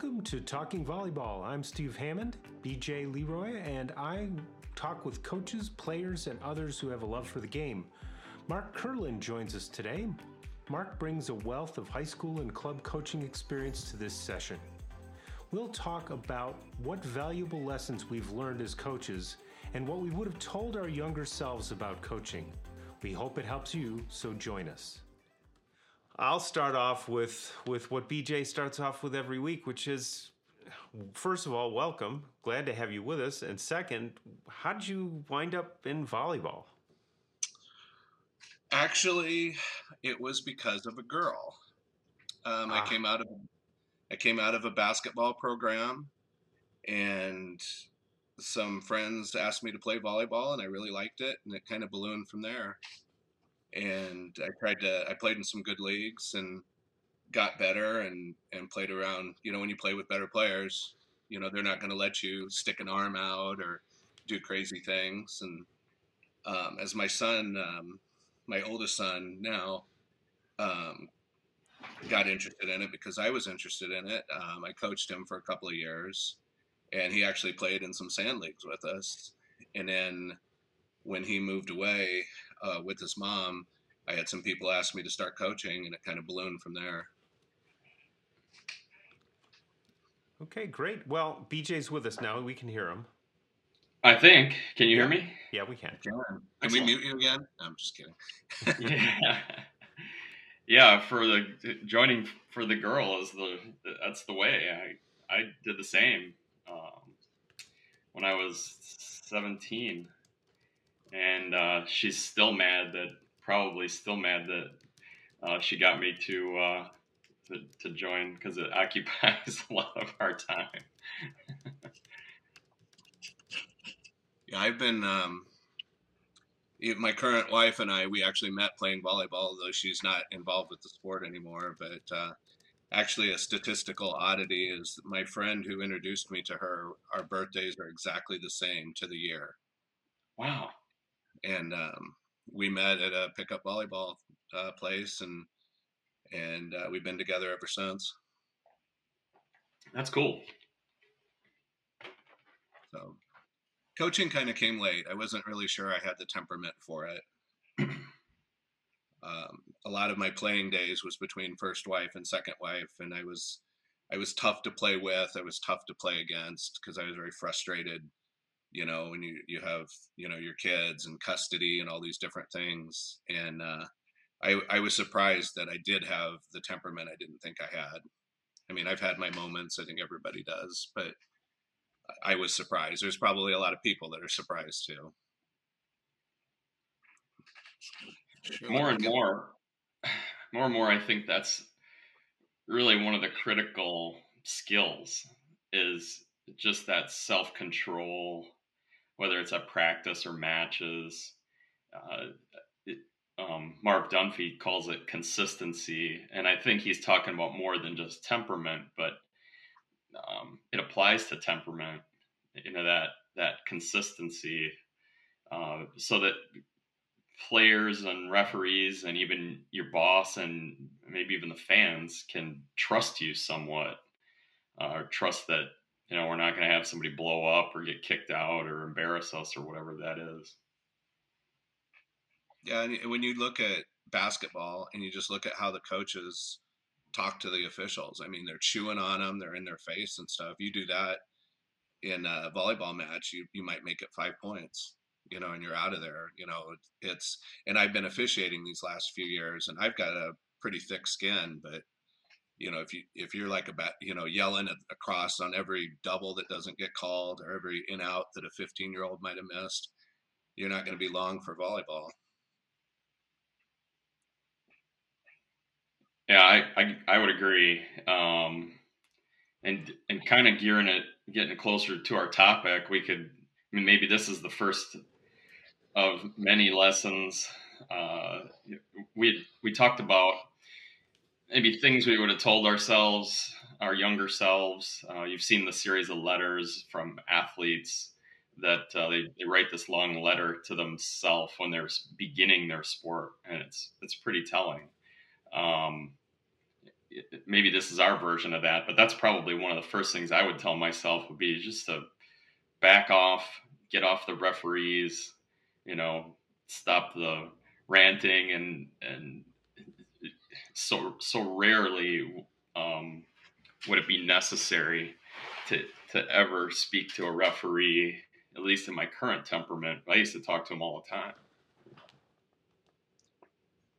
Welcome to Talking Volleyball. I'm Steve Hammond, BJ Leroy, and I talk with coaches, players, and others who have a love for the game. Mark Kirlin joins us today. Mark brings a wealth of high school and club coaching experience to this session. We'll talk about what valuable lessons we've learned as coaches and what we would have told our younger selves about coaching. We hope it helps you, so join us. I'll start off with with what BJ starts off with every week, which is first of all, welcome. Glad to have you with us. And second, how did you wind up in volleyball? Actually, it was because of a girl. Um, ah. I came out of I came out of a basketball program, and some friends asked me to play volleyball, and I really liked it, and it kind of ballooned from there and I tried to I played in some good leagues and got better and and played around. You know, when you play with better players, you know they're not going to let you stick an arm out or do crazy things. And um, as my son, um, my oldest son now, um, got interested in it because I was interested in it. Um, I coached him for a couple of years, and he actually played in some sand leagues with us. And then when he moved away, uh, with his mom, I had some people ask me to start coaching, and it kind of ballooned from there. Okay, great. Well, BJ's with us now. We can hear him. I think. Can you hear me? Yeah, we can. Can, can we mute you again? No, I'm just kidding. yeah. Yeah, for the joining for the girl is the that's the way. I I did the same um, when I was 17 and uh, she's still mad that probably still mad that uh, she got me to uh, to, to join because it occupies a lot of our time. yeah, I've been. Um, my current wife and I, we actually met playing volleyball, though she's not involved with the sport anymore. But uh, actually, a statistical oddity is my friend who introduced me to her. Our birthdays are exactly the same to the year. Wow and um, we met at a pickup volleyball uh, place, and and uh, we've been together ever since. That's cool. So, coaching kind of came late. I wasn't really sure I had the temperament for it. um, a lot of my playing days was between first wife and second wife, and I was I was tough to play with. I was tough to play against because I was very frustrated you know when you you have you know your kids and custody and all these different things and uh, I I was surprised that I did have the temperament I didn't think I had. I mean, I've had my moments. I think everybody does, but I was surprised. There's probably a lot of people that are surprised too. More and more, more and more, I think that's really one of the critical skills is just that self control whether it's at practice or matches. Uh, it, um, Marv Dunphy calls it consistency, and I think he's talking about more than just temperament, but um, it applies to temperament. You know that that consistency, uh, so that players and referees and even your boss and maybe even the fans can trust you somewhat, uh, or trust that you know, we're not going to have somebody blow up or get kicked out or embarrass us or whatever that is. Yeah, and when you look at basketball and you just look at how the coaches talk to the officials, I mean, they're chewing on them, they're in their face and stuff. You do that in a volleyball match, you you might make it five points, you know, and you're out of there. You know, it's and I've been officiating these last few years, and I've got a pretty thick skin, but you know, if you if you're like about you know yelling across on every double that doesn't get called or every in out that a 15 year old might have missed, you're not going to be long for volleyball. Yeah, I I, I would agree. Um, and and kind of gearing it, getting closer to our topic, we could. I mean, maybe this is the first of many lessons. Uh, we we talked about maybe things we would have told ourselves, our younger selves. Uh, you've seen the series of letters from athletes that uh, they, they write this long letter to themselves when they're beginning their sport, and it's it's pretty telling. Um, maybe this is our version of that, but that's probably one of the first things I would tell myself would be just to back off, get off the referees, you know, stop the ranting and and so so rarely um, would it be necessary to to ever speak to a referee at least in my current temperament. I used to talk to him all the time.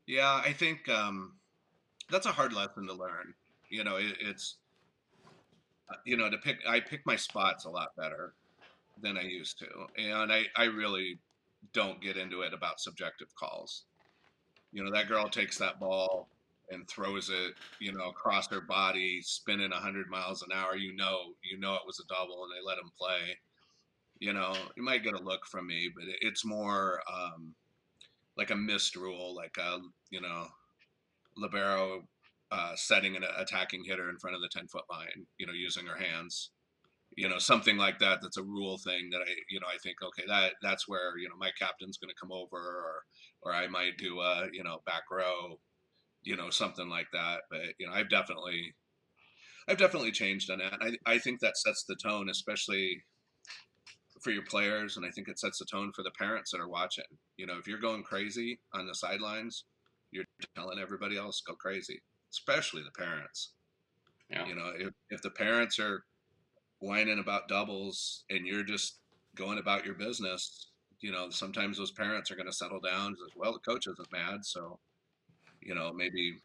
Yeah i think um, that's a hard lesson to learn. You know it, it's you know to pick i pick my spots a lot better than i used to and i i really don't get into it about subjective calls. You know that girl takes that ball and throws it, you know, across her body, spinning 100 miles an hour, you know, you know it was a double, and they let him play. You know, you might get a look from me, but it's more um, like a missed rule, like a you know, libero uh, setting an attacking hitter in front of the 10 foot line, you know, using her hands, you know, something like that. That's a rule thing that I, you know, I think, okay, that that's where, you know, my captain's going to come over or, or I might do a, you know, back row you know, something like that. But you know, I've definitely, I've definitely changed on that. I I think that sets the tone, especially for your players, and I think it sets the tone for the parents that are watching. You know, if you're going crazy on the sidelines, you're telling everybody else go crazy, especially the parents. Yeah. You know, if if the parents are whining about doubles and you're just going about your business, you know, sometimes those parents are going to settle down. As well, the coach isn't mad, so you know maybe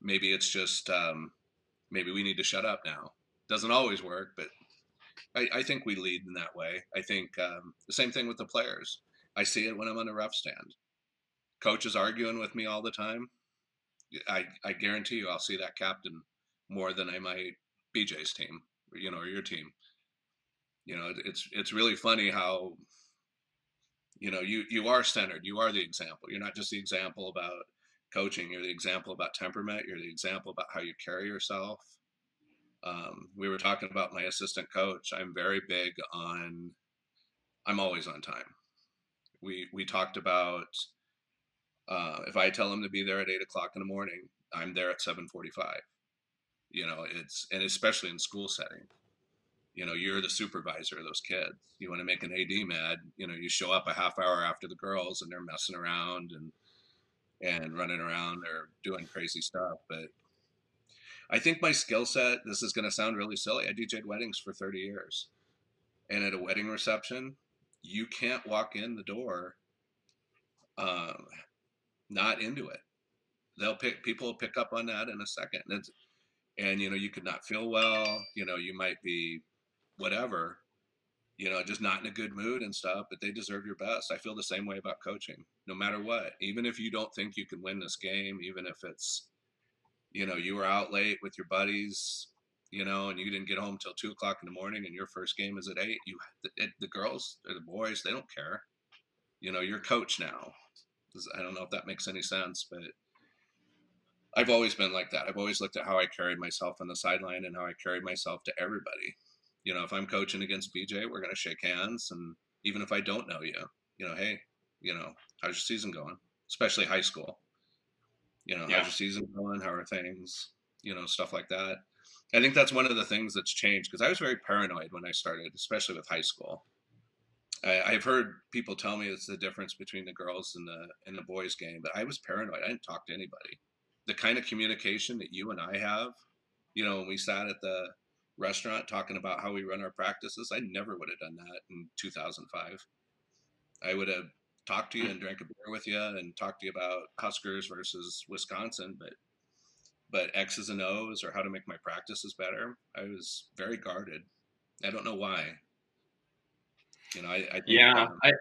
maybe it's just um, maybe we need to shut up now. Doesn't always work but I, I think we lead in that way. I think um, the same thing with the players. I see it when i'm on the ref stand. Coaches arguing with me all the time. I, I guarantee you i'll see that captain more than i might bj's team you know or your team. You know it's it's really funny how you know you you are centered. You are the example. You're not just the example about coaching. You're the example about temperament. You're the example about how you carry yourself. Um, we were talking about my assistant coach. I'm very big on. I'm always on time. We we talked about uh, if I tell him to be there at eight o'clock in the morning, I'm there at seven forty-five. You know, it's and especially in school setting. You know, you're the supervisor of those kids. You want to make an AD mad. You know, you show up a half hour after the girls and they're messing around and and running around or doing crazy stuff. But I think my skill set, this is going to sound really silly. I DJed weddings for 30 years. And at a wedding reception, you can't walk in the door um, not into it. They'll pick, people will pick up on that in a second. And, and, you know, you could not feel well, you know, you might be whatever, you know, just not in a good mood and stuff, but they deserve your best. I feel the same way about coaching, no matter what. Even if you don't think you can win this game, even if it's, you know, you were out late with your buddies, you know, and you didn't get home till two o'clock in the morning, and your first game is at eight. You, the, the girls or the boys, they don't care. You know, you're coach now. I don't know if that makes any sense, but I've always been like that. I've always looked at how I carried myself on the sideline and how I carried myself to everybody you know, if I'm coaching against BJ, we're going to shake hands. And even if I don't know you, you know, hey, you know, how's your season going? Especially high school. You know, yeah. how's your season going? How are things? You know, stuff like that. I think that's one of the things that's changed because I was very paranoid when I started, especially with high school. I, have heard people tell me it's the difference between the girls and the and the boys game, but I was paranoid. I didn't talk to anybody. The kind of communication that you and I have, you know, when we sat at the restaurant talking about how we run our practices. I never would have done that in 2005. I would have talked to you and drank a beer with you and talked to you about Huskers versus Wisconsin, but but X's and O's or how to make my practices better. I was very guarded. I don't know why. You know, I, I yeah, um, I,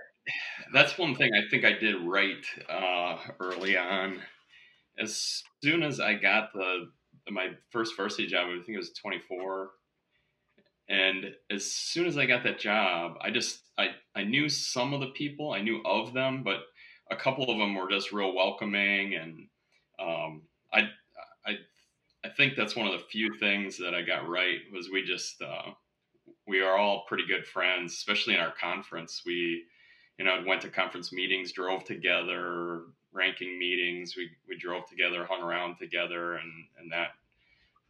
that's one thing I think I did right uh, early on. As soon as I got the my first varsity job, I think it was 24 and as soon as I got that job, I just I I knew some of the people, I knew of them, but a couple of them were just real welcoming, and um, I I I think that's one of the few things that I got right was we just uh, we are all pretty good friends, especially in our conference. We you know went to conference meetings, drove together, ranking meetings. We we drove together, hung around together, and and that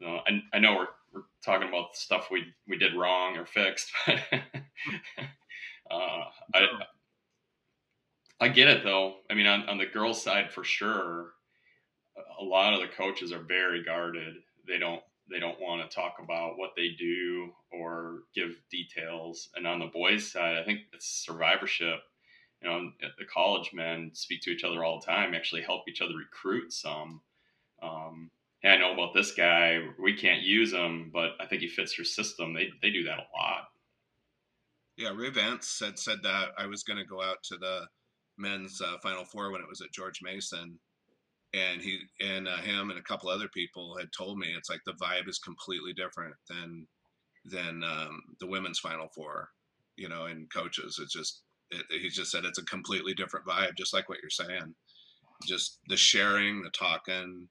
uh, I, I know we're, we're talking about stuff we we did wrong or fixed, but uh, I I get it though. I mean, on, on the girls' side for sure, a lot of the coaches are very guarded. They don't they don't want to talk about what they do or give details. And on the boys' side, I think it's survivorship. You know, the college men speak to each other all the time, actually help each other recruit some. Um, hey, I know about this guy. We can't use him, but I think he fits your system. They they do that a lot. Yeah, Ray Vance said said that I was going to go out to the men's uh, Final Four when it was at George Mason, and he and uh, him and a couple other people had told me it's like the vibe is completely different than than um, the women's Final Four, you know, and coaches. It's just it, he just said it's a completely different vibe, just like what you're saying. Just the sharing, the talking,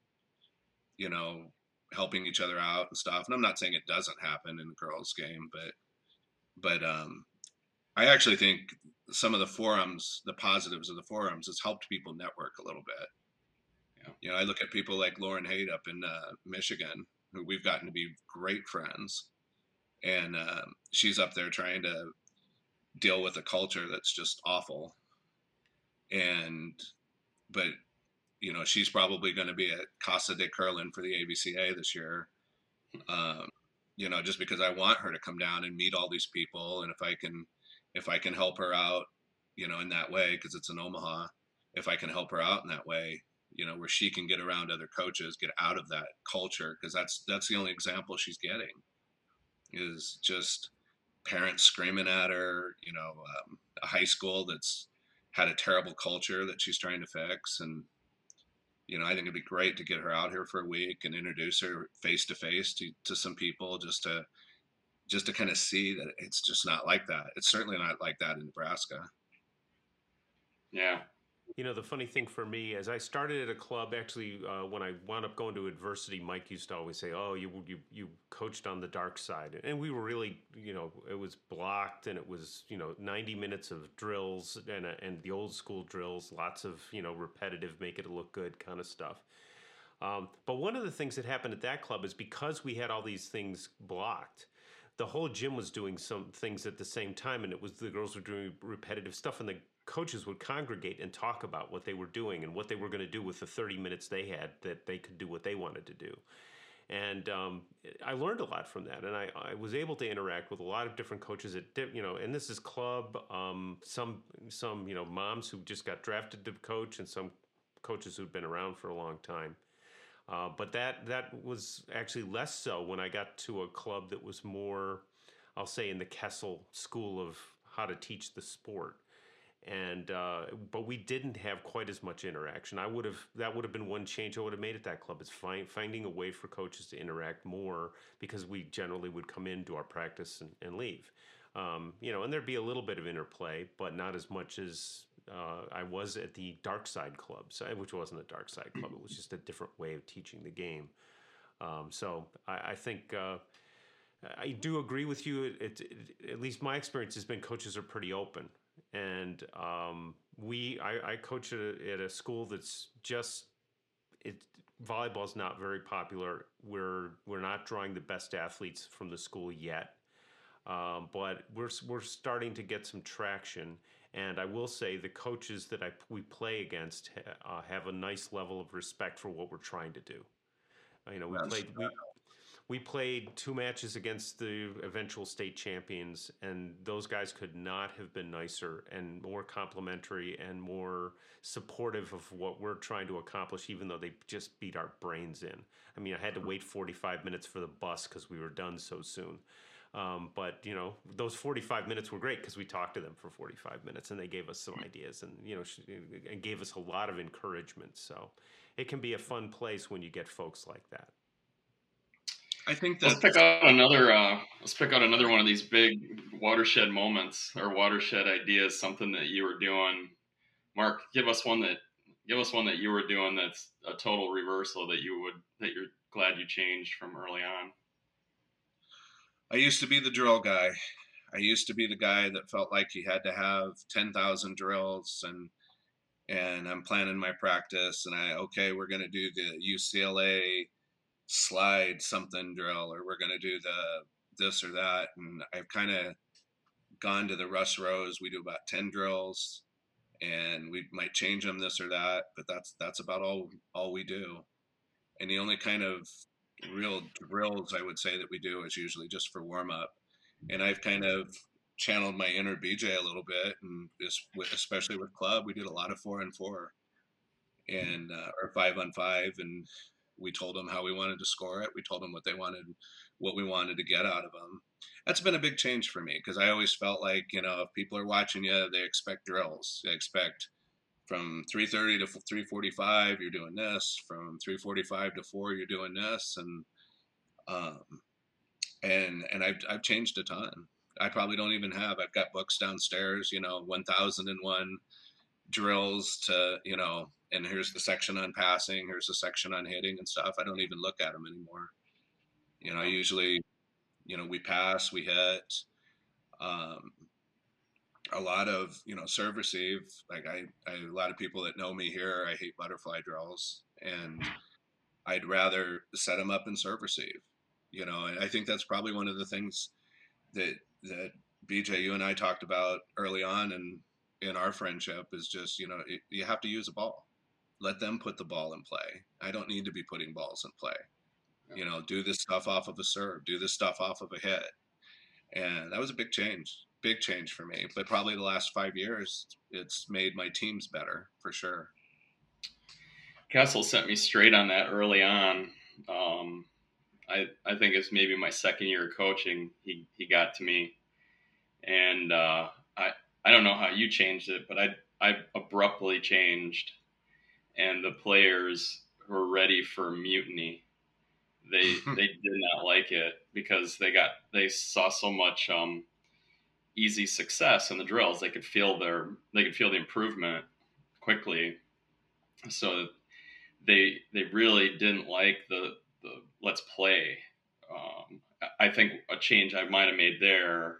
you know, helping each other out and stuff. And I'm not saying it doesn't happen in the girls' game, but but um, I actually think some of the forums, the positives of the forums, has helped people network a little bit. Yeah. You know, I look at people like Lauren Haight up in uh, Michigan, who we've gotten to be great friends, and uh, she's up there trying to deal with a culture that's just awful. And, but you know, she's probably going to be at Casa de Kirlin for the AVCA this year. Um, you know, just because I want her to come down and meet all these people, and if I can, if I can help her out, you know, in that way, because it's in Omaha, if I can help her out in that way, you know, where she can get around other coaches, get out of that culture, because that's that's the only example she's getting, is just parents screaming at her, you know, um, a high school that's had a terrible culture that she's trying to fix, and you know, I think it'd be great to get her out here for a week and introduce her face to face to some people, just to just to kind of see that it's just not like that. It's certainly not like that in Nebraska. Yeah. You know, the funny thing for me is I started at a club. Actually, uh, when I wound up going to adversity, Mike used to always say, "Oh, you you you coached on the dark side," and we were really, you know, it was blocked, and it was, you know, ninety minutes of drills and uh, and the old school drills, lots of you know repetitive, make it look good kind of stuff. Um, but one of the things that happened at that club is because we had all these things blocked, the whole gym was doing some things at the same time, and it was the girls were doing repetitive stuff, and the coaches would congregate and talk about what they were doing and what they were going to do with the 30 minutes they had that they could do what they wanted to do. And um, I learned a lot from that, and I, I, was able to interact with a lot of different coaches at you know, and this is club, um, some some you know moms who just got drafted to coach, and some coaches who'd been around for a long time. Uh, but that that was actually less so when I got to a club that was more, I'll say, in the Kessel school of how to teach the sport. And uh, but we didn't have quite as much interaction. I would have that would have been one change I would have made at that club is find, finding a way for coaches to interact more because we generally would come in do our practice and, and leave. Um, you know, and there'd be a little bit of interplay, but not as much as uh, I was at the Dark Side Club, so, which wasn't a Dark Side Club. It was just a different way of teaching the game. Um, so I, I think uh, I do agree with you. It, it, at least my experience has been coaches are pretty open, and um, we I, I coach at a, at a, school that's just it volleyball's not very popular. We're we're not drawing the best athletes from the school yet, um, but we're we're starting to get some traction and I will say the coaches that I, we play against uh, have a nice level of respect for what we're trying to do. You know, we That's played we, we played two matches against the eventual state champions, and those guys could not have been nicer and more complimentary and more supportive of what we're trying to accomplish, even though they just beat our brains in. I mean, I had to wait 45 minutes for the bus because we were done so soon. Um, but you know, those 45 minutes were great because we talked to them for 45 minutes and they gave us some ideas and you know, and gave us a lot of encouragement. So it can be a fun place when you get folks like that. I think that let's pick out another. Uh, let's pick out another one of these big watershed moments or watershed ideas. Something that you were doing, Mark. Give us one that give us one that you were doing that's a total reversal that you would that you're glad you changed from early on. I used to be the drill guy. I used to be the guy that felt like he had to have 10,000 drills and and I'm planning my practice and I okay, we're going to do the UCLA slide something drill or we're going to do the this or that. And I've kind of gone to the Russ Rose. We do about 10 drills and we might change them this or that, but that's, that's about all, all we do. And the only kind of real drills I would say that we do is usually just for warm up. And I've kind of channeled my inner BJ a little bit, and especially with club, we did a lot of four and four, and uh, or five on five, and we told them how we wanted to score it. We told them what they wanted, what we wanted to get out of them. That's been a big change for me because I always felt like you know if people are watching you, they expect drills. They expect from 3:30 to 3:45 you're doing this. From 3:45 to four you're doing this, and um, and and I've I've changed a ton. I probably don't even have. I've got books downstairs. You know, 1001 drills to you know and here's the section on passing, here's the section on hitting and stuff. I don't even look at them anymore. You know, usually, you know, we pass, we hit. Um, a lot of you know serve receive. Like I, I, a lot of people that know me here, I hate butterfly drills, and I'd rather set them up and serve receive. You know, and I think that's probably one of the things that that BJ, you and I talked about early on, and in our friendship is just you know it, you have to use a ball let them put the ball in play. I don't need to be putting balls in play. You know, do this stuff off of a serve, do this stuff off of a hit. And that was a big change, big change for me. But probably the last five years, it's made my teams better for sure. Kessel sent me straight on that early on. Um, I, I think it's maybe my second year of coaching. He, he got to me, and uh, I I don't know how you changed it, but I I abruptly changed and the players were ready for mutiny. They they did not like it because they got they saw so much um, easy success in the drills. They could feel their they could feel the improvement quickly. So they they really didn't like the the let's play. Um, I think a change I might have made there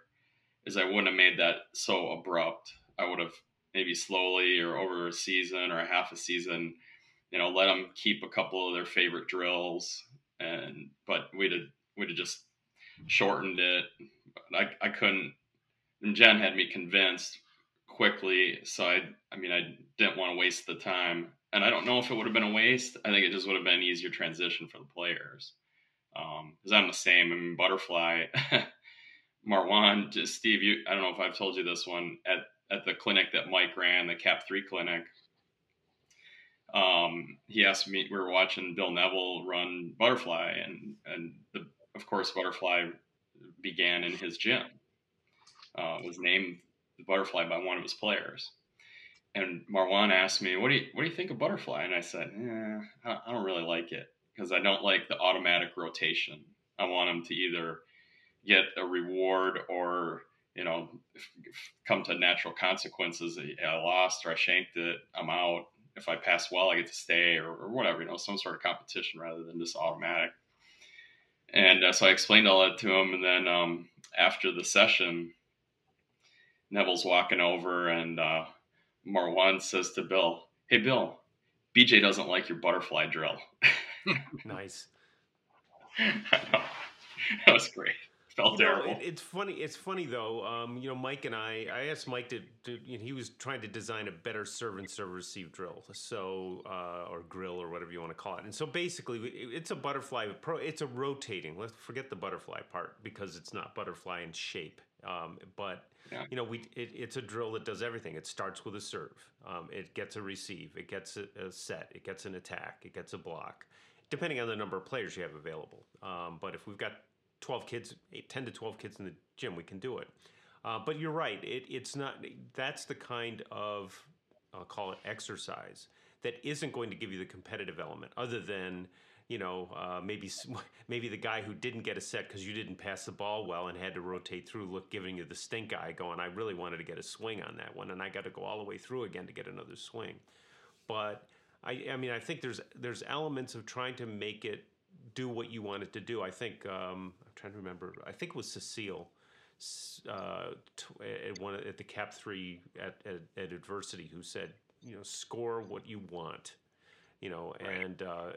is I wouldn't have made that so abrupt. I would have maybe slowly or over a season or a half a season, you know, let them keep a couple of their favorite drills. And but we'd have, we'd have just shortened it. I I couldn't. And Jen had me convinced quickly, so I I mean I didn't want to waste the time. And I don't know if it would have been a waste. I think it just would have been an easier transition for the players. Because um, I'm the same. I mean, butterfly. Marwan, just Steve, you I don't know if I've told you this one at at the clinic that Mike ran, the Cap Three clinic. Um, he asked me. We were watching Bill Neville run Butterfly, and and the, of course Butterfly began in his gym. Uh, was named the Butterfly by one of his players. And Marwan asked me, "What do you what do you think of Butterfly?" And I said, "Yeah, I don't really like it because I don't like the automatic rotation. I want him to either get a reward or you know, come to natural consequences. I lost or I shanked it, I'm out. If I pass well, I get to stay or, or whatever, you know, some sort of competition rather than just automatic. And uh, so I explained all that to him. And then um, after the session, Neville's walking over and uh, Marwan says to Bill, Hey, Bill, BJ doesn't like your butterfly drill. nice. that was great felt you terrible. It, it's funny. It's funny though. Um, you know, Mike and I. I asked Mike to. to you know, he was trying to design a better serve and serve receive drill. So uh, or grill or whatever you want to call it. And so basically, it's a butterfly. Pro. It's a rotating. Let's forget the butterfly part because it's not butterfly in shape. Um, but yeah. you know, we it, it's a drill that does everything. It starts with a serve. Um, it gets a receive. It gets a, a, set. It gets an attack. It gets a block, depending on the number of players you have available. Um, but if we've got 12 kids, eight, 10 to 12 kids in the gym, we can do it. Uh, but you're right. It, it's not, that's the kind of, I'll call it exercise that isn't going to give you the competitive element other than, you know, uh, maybe maybe the guy who didn't get a set because you didn't pass the ball well and had to rotate through, look, giving you the stink eye, going, I really wanted to get a swing on that one, and I got to go all the way through again to get another swing. But I, I mean, I think there's there's elements of trying to make it do what you want it to do. I think um, I'm trying to remember. I think it was Cecile uh, at one at the Cap Three at, at, at, Adversity who said, you know, score what you want, you know, right. and uh,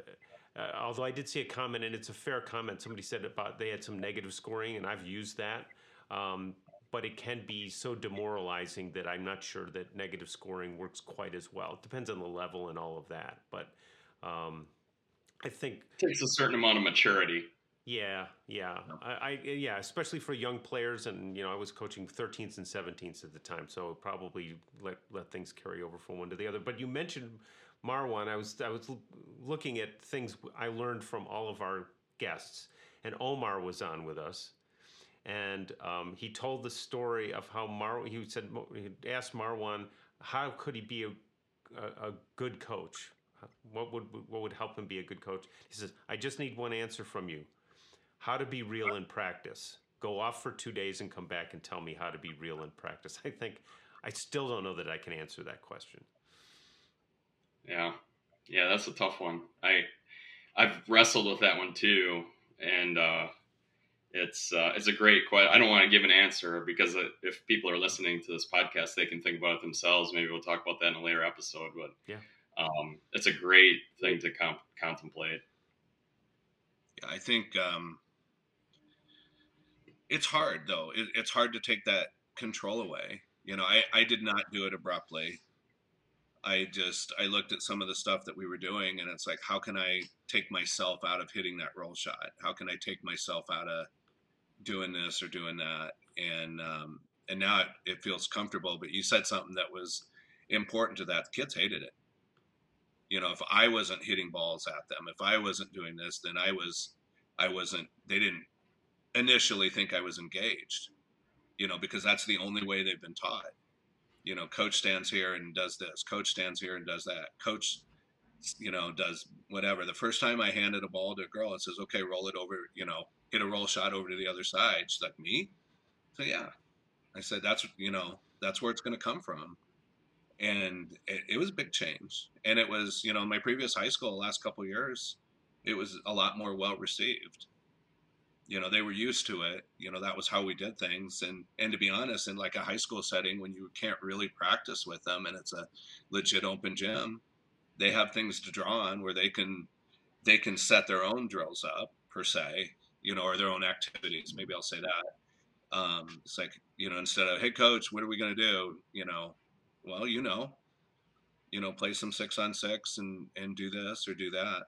uh, although I did see a comment, and it's a fair comment. Somebody said about they had some negative scoring, and I've used that. Um, but it can be so demoralizing that I'm not sure that negative scoring works quite as well. It depends on the level and all of that. But um, I think it takes a certain amount of maturity. Yeah, yeah, I, I, yeah, especially for young players, and you know, I was coaching 13s and 17s at the time, so probably let let things carry over from one to the other. But you mentioned Marwan. I was I was looking at things I learned from all of our guests, and Omar was on with us, and um, he told the story of how Mar. He said he asked Marwan how could he be a, a, a good coach. What would what would help him be a good coach? He says, "I just need one answer from you." how to be real in practice. Go off for two days and come back and tell me how to be real in practice. I think I still don't know that I can answer that question. Yeah, yeah, that's a tough one. I I've wrestled with that one too, and uh, it's uh, it's a great question. I don't want to give an answer because if people are listening to this podcast, they can think about it themselves. Maybe we'll talk about that in a later episode. But yeah, um, it's a great thing to comp- contemplate. Yeah, I think um, it's hard though. It, it's hard to take that control away. You know, I, I did not do it abruptly. I just I looked at some of the stuff that we were doing, and it's like, how can I take myself out of hitting that roll shot? How can I take myself out of doing this or doing that? And um, and now it, it feels comfortable. But you said something that was important to that. The kids hated it. You know, if I wasn't hitting balls at them, if I wasn't doing this, then I was I wasn't. They didn't initially think I was engaged, you know, because that's the only way they've been taught. You know, coach stands here and does this, coach stands here and does that, coach, you know, does whatever. The first time I handed a ball to a girl, it says, okay, roll it over, you know, hit a roll shot over to the other side. She's like, me? So, yeah. I said, that's, you know, that's where it's going to come from. And it, it was a big change. And it was, you know, my previous high school, last couple years, it was a lot more well received you know they were used to it you know that was how we did things. And and to be honest in like a high school setting when you can't really practice with them and it's a legit open gym they have things to draw on where they can they can set their own drills up per se you know or their own activities maybe i'll say that. Um, it's like you know instead of hey coach what are we going to do? You know well you know you know play some six on six and and do this or do that.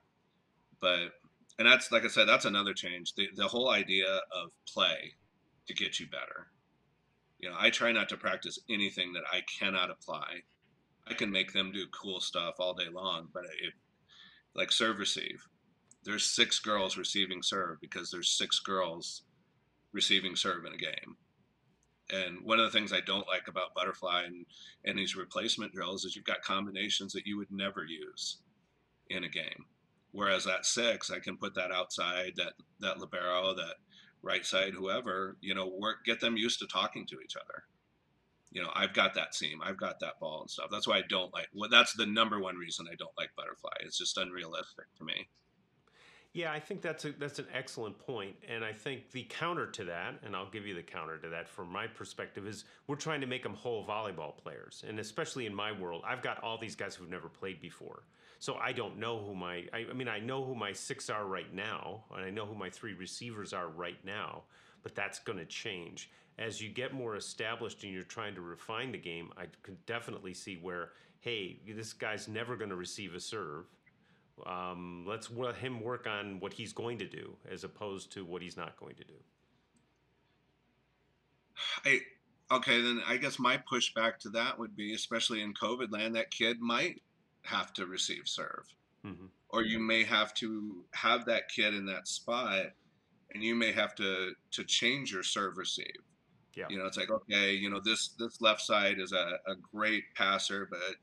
But and that's like I said, that's another change. The the whole idea of play to get you better. You know, I try not to practice anything that I cannot apply. I can make them do cool stuff all day long, but it, like serve receive. There's six girls receiving serve because there's six girls receiving serve in a game. And one of the things I don't like about butterfly and, and these replacement drills is you've got combinations that you would never use in a game. Whereas at six, I can put that outside, that that libero, that right side, whoever, you know, work get them used to talking to each other. You know, I've got that seam, I've got that ball and stuff. That's why I don't like. Well, that's the number one reason I don't like butterfly. It's just unrealistic to me. Yeah, I think that's a, that's an excellent point, and I think the counter to that, and I'll give you the counter to that from my perspective, is we're trying to make them whole volleyball players, and especially in my world, I've got all these guys who've never played before, so I don't know who my, I, I mean, I know who my six are right now, and I know who my three receivers are right now, but that's going to change. As you get more established and you're trying to refine the game, I could definitely see where, hey, this guy's never going to receive a serve. Um, let's let him work on what he's going to do as opposed to what he's not going to do. I okay, then I guess my pushback to that would be, especially in COVID land, that kid might have to receive serve. Mm-hmm. Or you may have to have that kid in that spot and you may have to to change your serve receive. Yeah. You know, it's like, okay, you know, this this left side is a, a great passer, but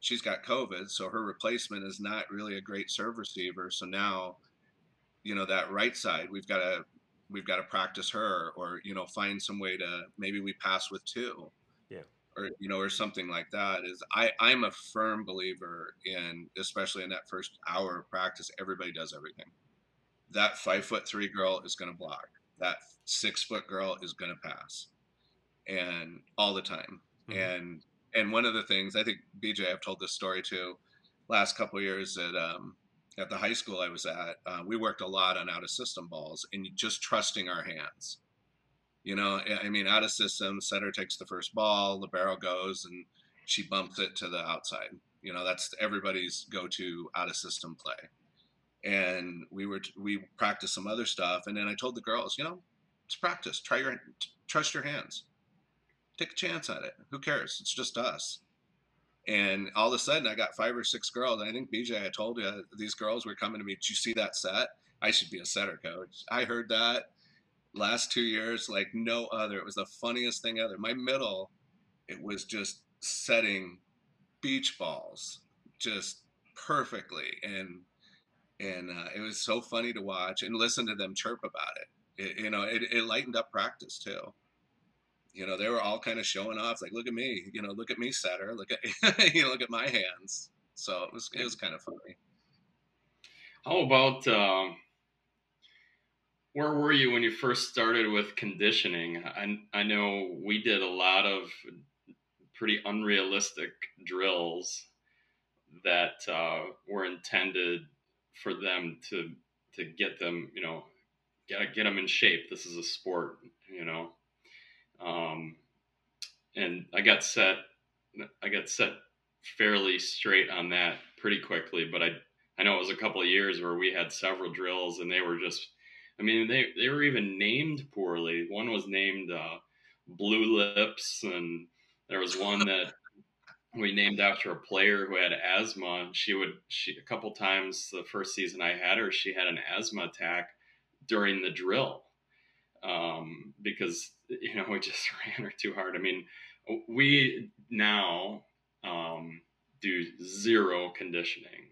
she's got COVID, so her replacement is not really a great serve receiver. So now, you know, that right side, we've got to we've got to practice her or, you know, find some way to maybe we pass with two or you know or something like that is i i'm a firm believer in especially in that first hour of practice everybody does everything that five foot three girl is going to block that six foot girl is going to pass and all the time mm-hmm. and and one of the things i think bj i've told this story too last couple years that um at the high school I was at, uh, we worked a lot on out of system balls and just trusting our hands. You know, I mean, out of system, setter takes the first ball, the barrel goes, and she bumps it to the outside. You know, that's everybody's go-to out of system play. And we were we practiced some other stuff, and then I told the girls, you know, it's practice. Try your trust your hands. Take a chance at it. Who cares? It's just us. And all of a sudden, I got five or six girls. I think BJ, I told you these girls were coming to me. Did you see that set? I should be a setter coach. I heard that last two years like no other. It was the funniest thing ever. My middle, it was just setting beach balls just perfectly, and and uh, it was so funny to watch and listen to them chirp about it. it you know, it, it lightened up practice too you know, they were all kind of showing off, like, look at me, you know, look at me, setter, look at, you know, look at my hands. So it was, it was kind of funny. How about, um, where were you when you first started with conditioning? I, I know we did a lot of pretty unrealistic drills that uh, were intended for them to to get them, you know, get get them in shape. This is a sport, you know, um, and I got set. I got set fairly straight on that pretty quickly. But I I know it was a couple of years where we had several drills, and they were just. I mean, they they were even named poorly. One was named uh, Blue Lips, and there was one that we named after a player who had asthma. She would she a couple times the first season I had her, she had an asthma attack during the drill um, because you know we just ran her too hard. I mean, we now um, do zero conditioning.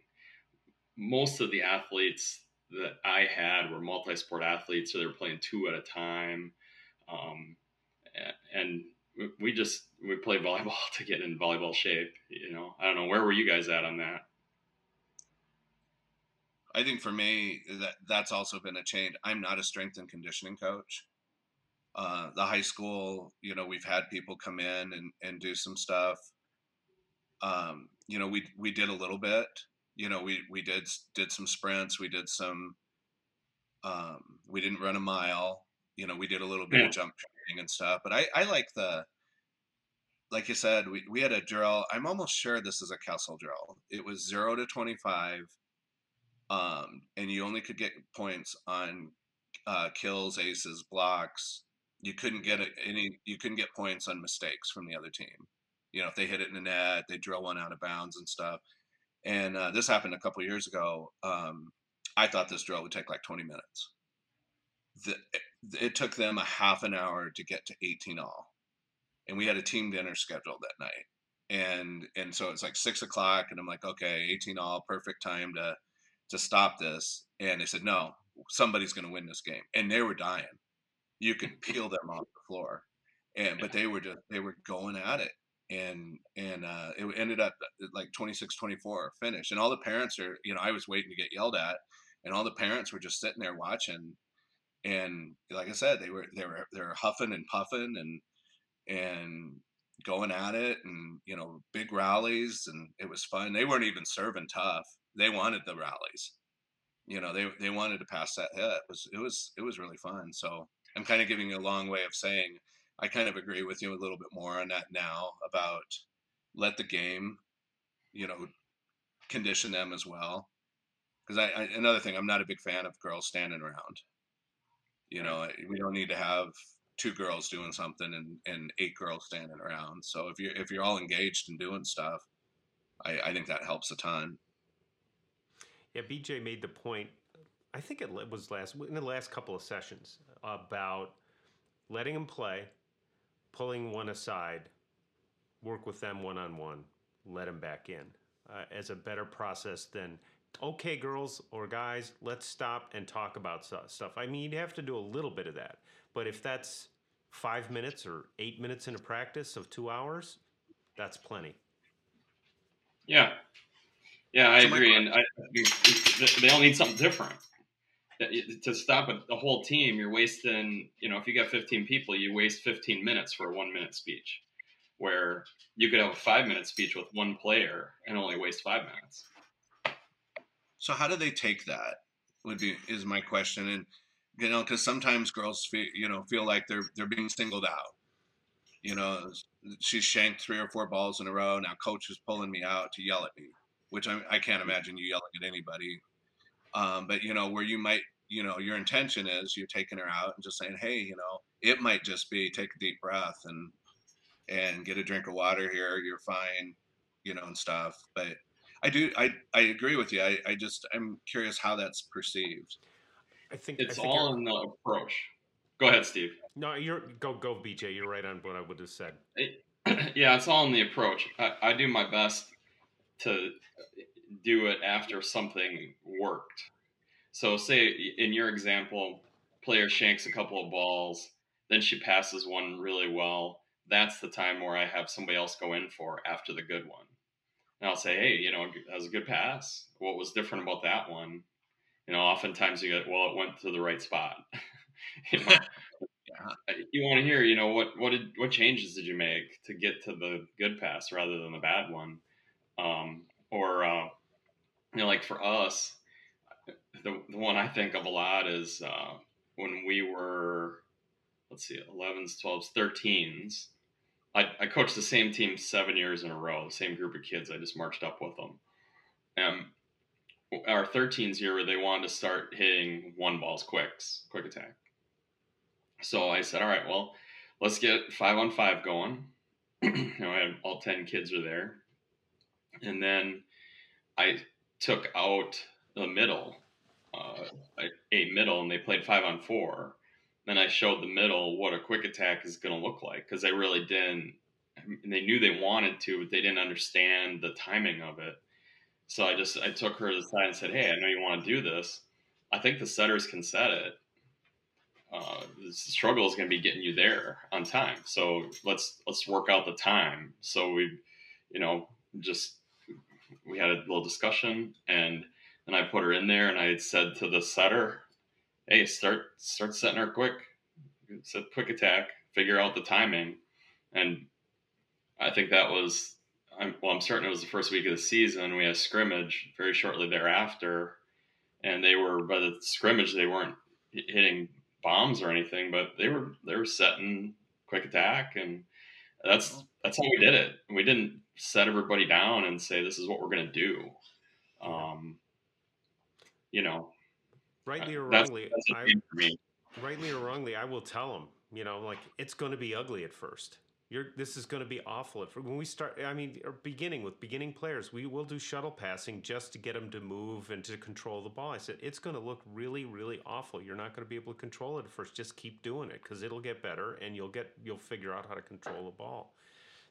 Most of the athletes that I had were multi-sport athletes, so they were playing two at a time, um, and we just we play volleyball to get in volleyball shape. You know, I don't know where were you guys at on that. I think for me that that's also been a change. I'm not a strength and conditioning coach. Uh, the high school, you know, we've had people come in and, and do some stuff. Um, you know, we we did a little bit. You know, we we did did some sprints. We did some. Um, we didn't run a mile. You know, we did a little bit yeah. of jump training and stuff. But I I like the. Like you said, we, we had a drill. I'm almost sure this is a Kessel drill. It was zero to 25 um, and you only could get points on uh, kills, aces, blocks. You couldn't get any. You couldn't get points on mistakes from the other team. You know, if they hit it in the net, they drill one out of bounds and stuff. And uh, this happened a couple years ago. Um, I thought this drill would take like 20 minutes. The, it, it took them a half an hour to get to 18 all, and we had a team dinner scheduled that night and and so it's like six o'clock and i'm like okay 18 all perfect time to to stop this. And they said, no, somebody's going to win this game. And they were dying. You could peel them off the floor. And, but they were just, they were going at it. And, and, uh, it ended up uh, like 26, 24 finish. And all the parents are, you know, I was waiting to get yelled at and all the parents were just sitting there watching. And like I said, they were, they were, they were huffing and puffing and, and going at it and, you know, big rallies and it was fun. They weren't even serving tough they wanted the rallies. You know, they they wanted to pass that hit. It was it was it was really fun. So I'm kind of giving you a long way of saying I kind of agree with you a little bit more on that now about let the game, you know, condition them as well. Because I, I another thing, I'm not a big fan of girls standing around. You know, we don't need to have two girls doing something and, and eight girls standing around. So if you're if you're all engaged and doing stuff, I, I think that helps a ton. Yeah, BJ made the point. I think it was last in the last couple of sessions about letting them play, pulling one aside, work with them one on one, let them back in uh, as a better process than okay, girls or guys, let's stop and talk about stuff. I mean, you'd have to do a little bit of that, but if that's five minutes or eight minutes in a practice of two hours, that's plenty. Yeah, yeah, I so agree, and I, they all need something different. To stop a, whole team, you're wasting. You know, if you got 15 people, you waste 15 minutes for a one minute speech, where you could have a five minute speech with one player and only waste five minutes. So how do they take that? Would be is my question, and you know, because sometimes girls feel you know feel like they're they're being singled out. You know, she's shanked three or four balls in a row. Now coach is pulling me out to yell at me, which I, I can't imagine you yelling at anybody. Um, but you know, where you might, you know, your intention is you're taking her out and just saying, hey, you know, it might just be take a deep breath and and get a drink of water here. You're fine, you know, and stuff. But I do, I I agree with you. I I just I'm curious how that's perceived. I think it's I think all in the approach. Go ahead, Steve. No, you're go go BJ. You're right on what I would have said. It, yeah, it's all in the approach. I, I do my best to do it after something worked. So, say in your example, player shanks a couple of balls, then she passes one really well. That's the time where I have somebody else go in for after the good one. And I'll say, hey, you know, that was a good pass. What was different about that one? You know, oftentimes you get, well, it went to the right spot. you know, yeah. you want to hear, you know, what what did what changes did you make to get to the good pass rather than the bad one? Um, or uh, you know, like for us, the, the one I think of a lot is uh, when we were, let's see, 11s, 12s, 13s. I, I coached the same team seven years in a row, the same group of kids. I just marched up with them. And our 13s year, where they wanted to start hitting one balls quicks, quick attack. So I said, all right, well, let's get five on five going. you know, I had all 10 kids are there. And then I took out the middle, uh, a middle, and they played five on four. Then I showed the middle what a quick attack is going to look like because they really didn't. They knew they wanted to, but they didn't understand the timing of it. So I just I took her to the side and said, "Hey, I know you want to do this. I think the setters can set it. Uh, the struggle is going to be getting you there on time. So let's let's work out the time." So we, you know, just we had a little discussion, and then I put her in there, and I said to the setter, "Hey, start start setting her quick, set quick attack, figure out the timing," and I think that was I'm, well, I'm certain it was the first week of the season. We had a scrimmage very shortly thereafter, and they were by the scrimmage they weren't hitting bombs or anything, but they were they were setting quick attack, and that's that's how we did it. We didn't set everybody down and say this is what we're going to do. Um, you know, rightly or wrongly, that's, that's I, rightly or wrongly, I will tell them. You know, like it's going to be ugly at first. You're, this is going to be awful. When we start, I mean, beginning with beginning players, we will do shuttle passing just to get them to move and to control the ball. I said it's going to look really, really awful. You're not going to be able to control it at first. Just keep doing it because it'll get better, and you'll get you'll figure out how to control the ball.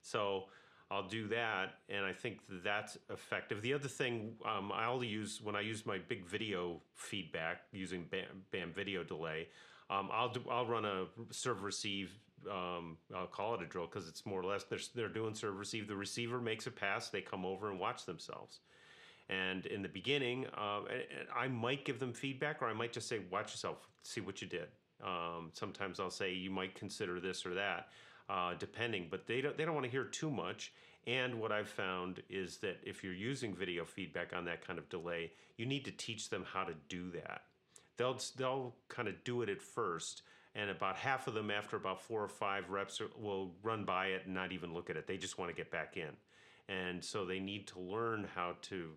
So I'll do that, and I think that's effective. The other thing um, I'll use when I use my big video feedback using BAM, BAM video delay, um, I'll do I'll run a serve receive. Um, I'll call it a drill because it's more or less they're they're doing serve receive. The receiver makes a pass, they come over and watch themselves. And in the beginning, uh, I might give them feedback, or I might just say, "Watch yourself, see what you did." Um, sometimes I'll say, "You might consider this or that." Uh, depending. But they don't they don't want to hear too much. And what I've found is that if you're using video feedback on that kind of delay, you need to teach them how to do that. They'll they'll kind of do it at first, and about half of them, after about four or five reps, will run by it and not even look at it. They just want to get back in, and so they need to learn how to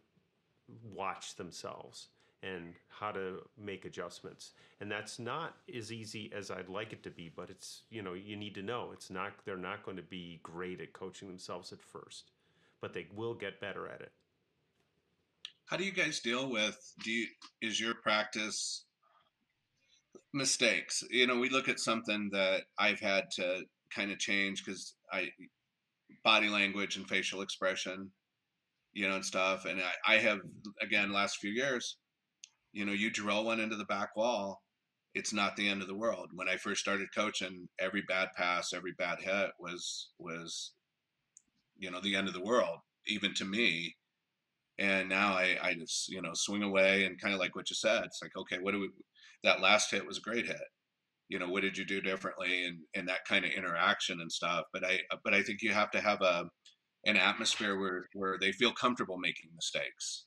watch themselves and how to make adjustments. And that's not as easy as I'd like it to be, but it's, you know, you need to know it's not, they're not going to be great at coaching themselves at first, but they will get better at it. How do you guys deal with, do you, is your practice mistakes? You know, we look at something that I've had to kind of change because I, body language and facial expression, you know, and stuff. And I, I have, again, last few years, you know, you drill one into the back wall, it's not the end of the world. When I first started coaching, every bad pass, every bad hit was was you know the end of the world, even to me. And now I, I just you know swing away and kind of like what you said. It's like okay, what do we? That last hit was a great hit. You know, what did you do differently, and and that kind of interaction and stuff. But I but I think you have to have a an atmosphere where where they feel comfortable making mistakes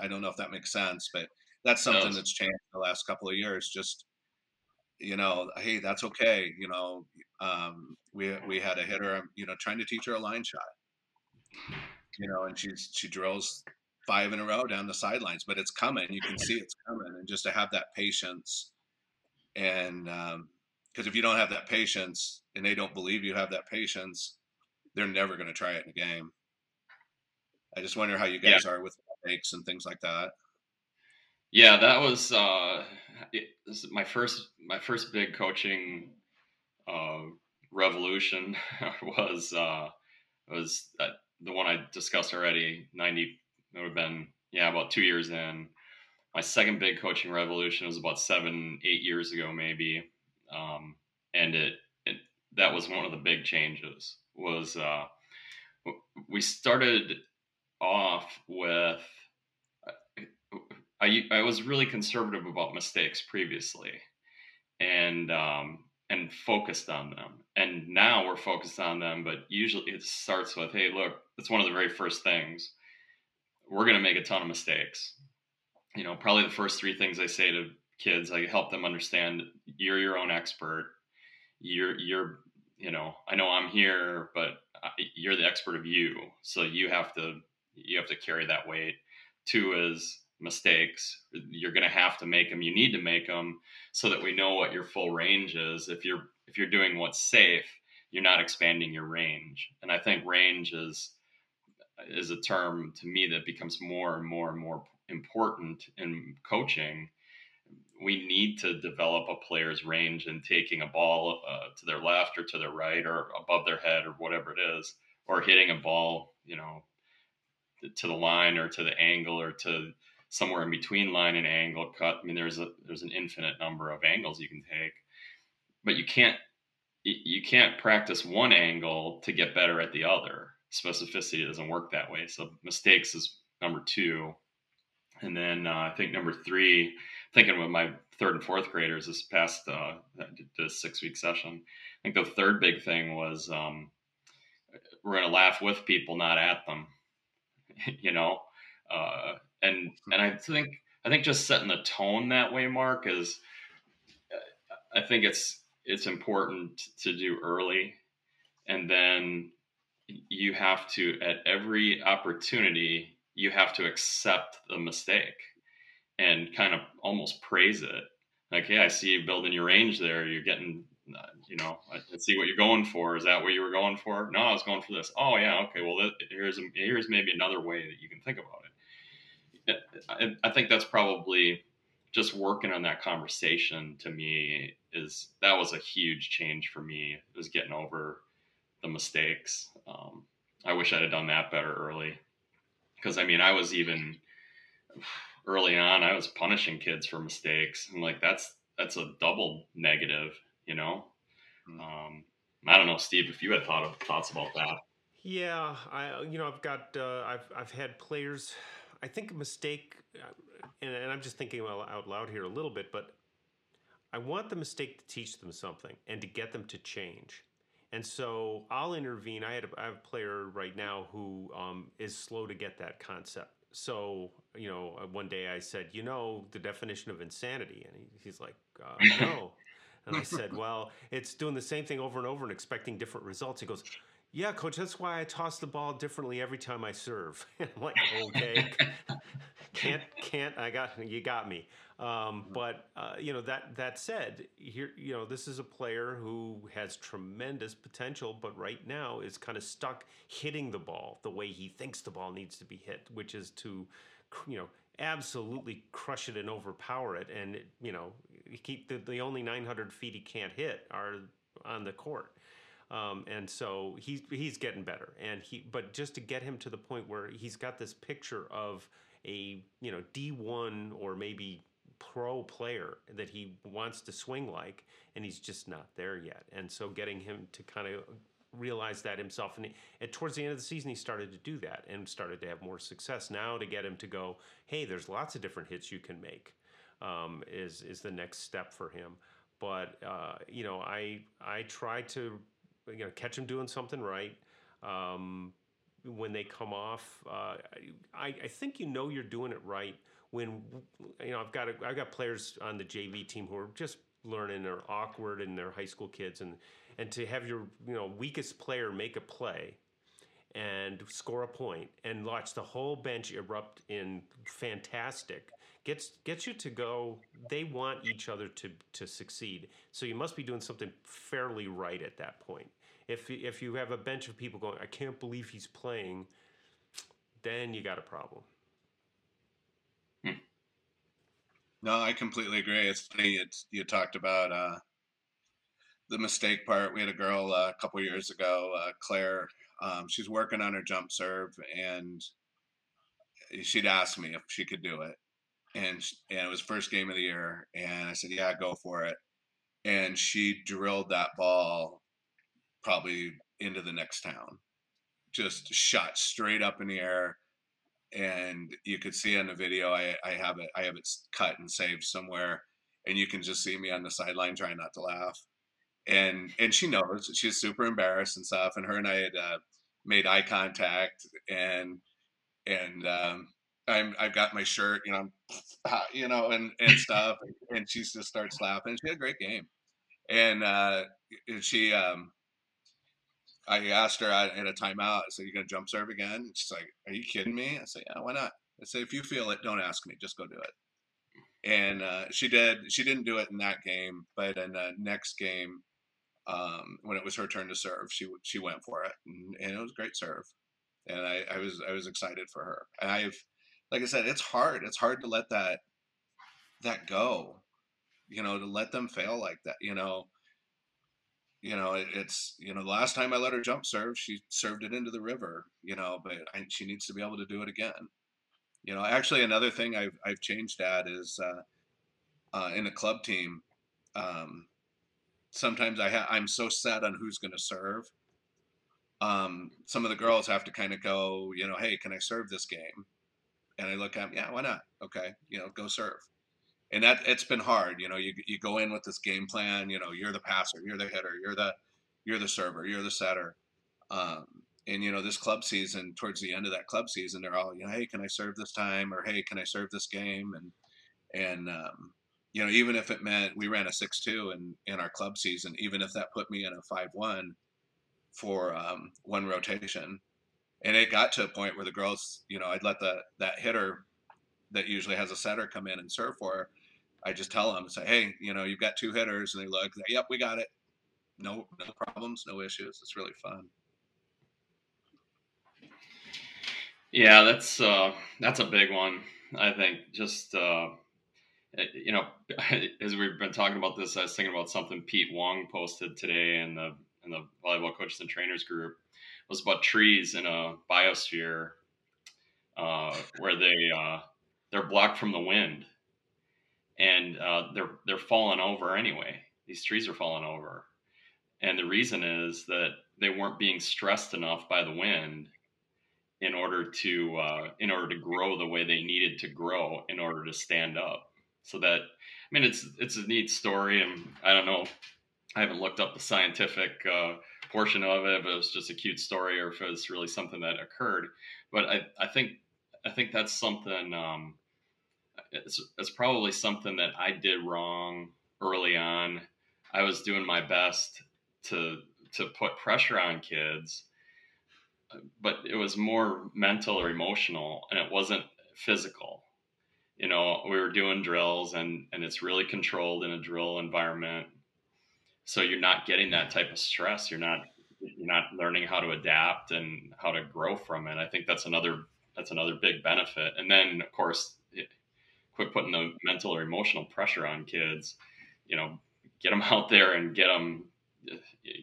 I don't know if that makes sense, but that's something that's changed the last couple of years. Just you know, hey, that's okay. You know, um, we we had a hitter, you know, trying to teach her a line shot. You know, and she's she drills five in a row down the sidelines, but it's coming. You can see it's coming, and just to have that patience, and because um, if you don't have that patience, and they don't believe you have that patience, they're never going to try it in a game. I just wonder how you guys yeah. are with mistakes and things like that. Yeah, that was uh, my first my first big coaching uh, revolution was uh, was the one I discussed already. Ninety it would have been yeah about two years in. My second big coaching revolution was about seven eight years ago maybe, um, and it, it that was one of the big changes was uh, we started off with I, I was really conservative about mistakes previously and um, and focused on them. And now we're focused on them but usually it starts with hey look it's one of the very first things. We're going to make a ton of mistakes. You know probably the first three things i say to kids i help them understand you're your own expert. You're you're you know i know i'm here but you're the expert of you. So you have to you have to carry that weight. Two is mistakes you're going to have to make them you need to make them so that we know what your full range is. If you're if you're doing what's safe you're not expanding your range. And i think range is is a term to me that becomes more and more and more important in coaching. We need to develop a player's range in taking a ball uh, to their left or to their right or above their head or whatever it is or hitting a ball you know to the line or to the angle or to somewhere in between line and angle cut. I mean, there's a there's an infinite number of angles you can take, but you can't you can't practice one angle to get better at the other. Specificity doesn't work that way. So mistakes is number two, and then uh, I think number three. Thinking with my third and fourth graders this past uh, this six week session, I think the third big thing was um, we're going to laugh with people, not at them. you know, uh, and and I think I think just setting the tone that way, Mark, is uh, I think it's it's important to do early, and then you have to at every opportunity you have to accept the mistake and kind of almost praise it. Like, hey, I see you building your range there. You're getting, uh, you know, I see what you're going for. Is that what you were going for? No, I was going for this. Oh, yeah, okay. Well, here's here's maybe another way that you can think about it. I, I think that's probably just working on that conversation to me is that was a huge change for me. It was getting over the mistakes. Um, I wish I'd have done that better early. Because I mean, I was even early on, I was punishing kids for mistakes. And like, that's, that's a double negative, you know? Mm-hmm. Um, I don't know, Steve, if you had thought of thoughts about that. Yeah, I, you know, I've got, uh, I've, I've had players I think a mistake, uh, and, and I'm just thinking out loud here a little bit, but I want the mistake to teach them something and to get them to change. And so I'll intervene. I, had a, I have a player right now who um, is slow to get that concept. So, you know, uh, one day I said, you know, the definition of insanity. And he, he's like, uh, no. and I said, well, it's doing the same thing over and over and expecting different results. He goes, yeah, coach, that's why I toss the ball differently every time I serve. I'm like, okay, can't, can't, I got, you got me. Um, but, uh, you know, that, that said, here, you know, this is a player who has tremendous potential, but right now is kind of stuck hitting the ball the way he thinks the ball needs to be hit, which is to, you know, absolutely crush it and overpower it. And, you know, keep the, the only 900 feet he can't hit are on the court. Um, and so he's he's getting better, and he but just to get him to the point where he's got this picture of a you know D one or maybe pro player that he wants to swing like, and he's just not there yet. And so getting him to kind of realize that himself, and, he, and towards the end of the season, he started to do that and started to have more success. Now to get him to go, hey, there's lots of different hits you can make, um, is is the next step for him. But uh, you know, I I try to you know catch them doing something right. Um, when they come off. Uh, I, I think you know you're doing it right when you know I've got a, I've got players on the JV team who are just learning or awkward and they're high school kids and and to have your you know weakest player make a play and score a point and watch the whole bench erupt in fantastic gets gets you to go they want each other to to succeed so you must be doing something fairly right at that point if if you have a bench of people going i can't believe he's playing then you got a problem hmm. no i completely agree it's funny it's you talked about uh the mistake part we had a girl uh, a couple years ago uh, claire um, she's working on her jump serve and she'd ask me if she could do it and and it was first game of the year, and I said, "Yeah, go for it." And she drilled that ball probably into the next town, just shot straight up in the air, and you could see on the video. I I have it I have it cut and saved somewhere, and you can just see me on the sideline trying not to laugh. And and she knows she's super embarrassed and stuff. And her and I had uh, made eye contact, and and um, I'm I've got my shirt, you know, you know, and and stuff, and she just starts laughing. She had a great game, and uh, she um, I asked her at, a timeout. I said, "You gonna jump serve again?" She's like, "Are you kidding me?" I said, "Yeah, why not?" I said, "If you feel it, don't ask me. Just go do it." And uh, she did. She didn't do it in that game, but in the next game, um, when it was her turn to serve, she she went for it, and, and it was a great serve. And I, I was I was excited for her. And I've like I said, it's hard. It's hard to let that that go. You know, to let them fail like that. You know, you know, it, it's you know, the last time I let her jump serve, she served it into the river. You know, but I, she needs to be able to do it again. You know, actually, another thing I've I've changed at is uh, uh, in a club team. Um, sometimes I ha- I'm so set on who's going to serve. Um, some of the girls have to kind of go, you know, hey, can I serve this game? and I look at, them, yeah, why not? Okay, you know, go serve. And that it's been hard. You know, you you go in with this game plan. You know, you're the passer, you're the hitter, you're the you're the server, you're the setter. Um, and you know, this club season, towards the end of that club season, they're all, you know, hey, can I serve this time? Or hey, can I serve this game? And and um, you know, even if it meant we ran a six two in in our club season, even if that put me in a five one for um, one rotation, and it got to a point where the girls, you know, I'd let the that hitter that usually has a setter come in and serve for her. I just tell them, say, hey, you know, you've got two hitters, and they look, yep, we got it. No, no problems, no issues. It's really fun. Yeah, that's uh, that's a big one. I think just uh, eh, you know, as we've been talking about this, I was thinking about something Pete Wong posted today in the in the volleyball coaches and trainers group it was about trees in a biosphere uh, where they uh, they're blocked from the wind, and uh, they're they're falling over anyway. These trees are falling over, and the reason is that they weren't being stressed enough by the wind in order to uh, in order to grow the way they needed to grow in order to stand up. So that I mean, it's it's a neat story, and I don't know. I haven't looked up the scientific uh, portion of it, if it was just a cute story or if it was really something that occurred. But I, I think I think that's something. Um, it's, it's probably something that I did wrong early on. I was doing my best to to put pressure on kids, but it was more mental or emotional, and it wasn't physical. You know, we were doing drills, and and it's really controlled in a drill environment so you're not getting that type of stress you're not you're not learning how to adapt and how to grow from it i think that's another that's another big benefit and then of course quit putting the mental or emotional pressure on kids you know get them out there and get them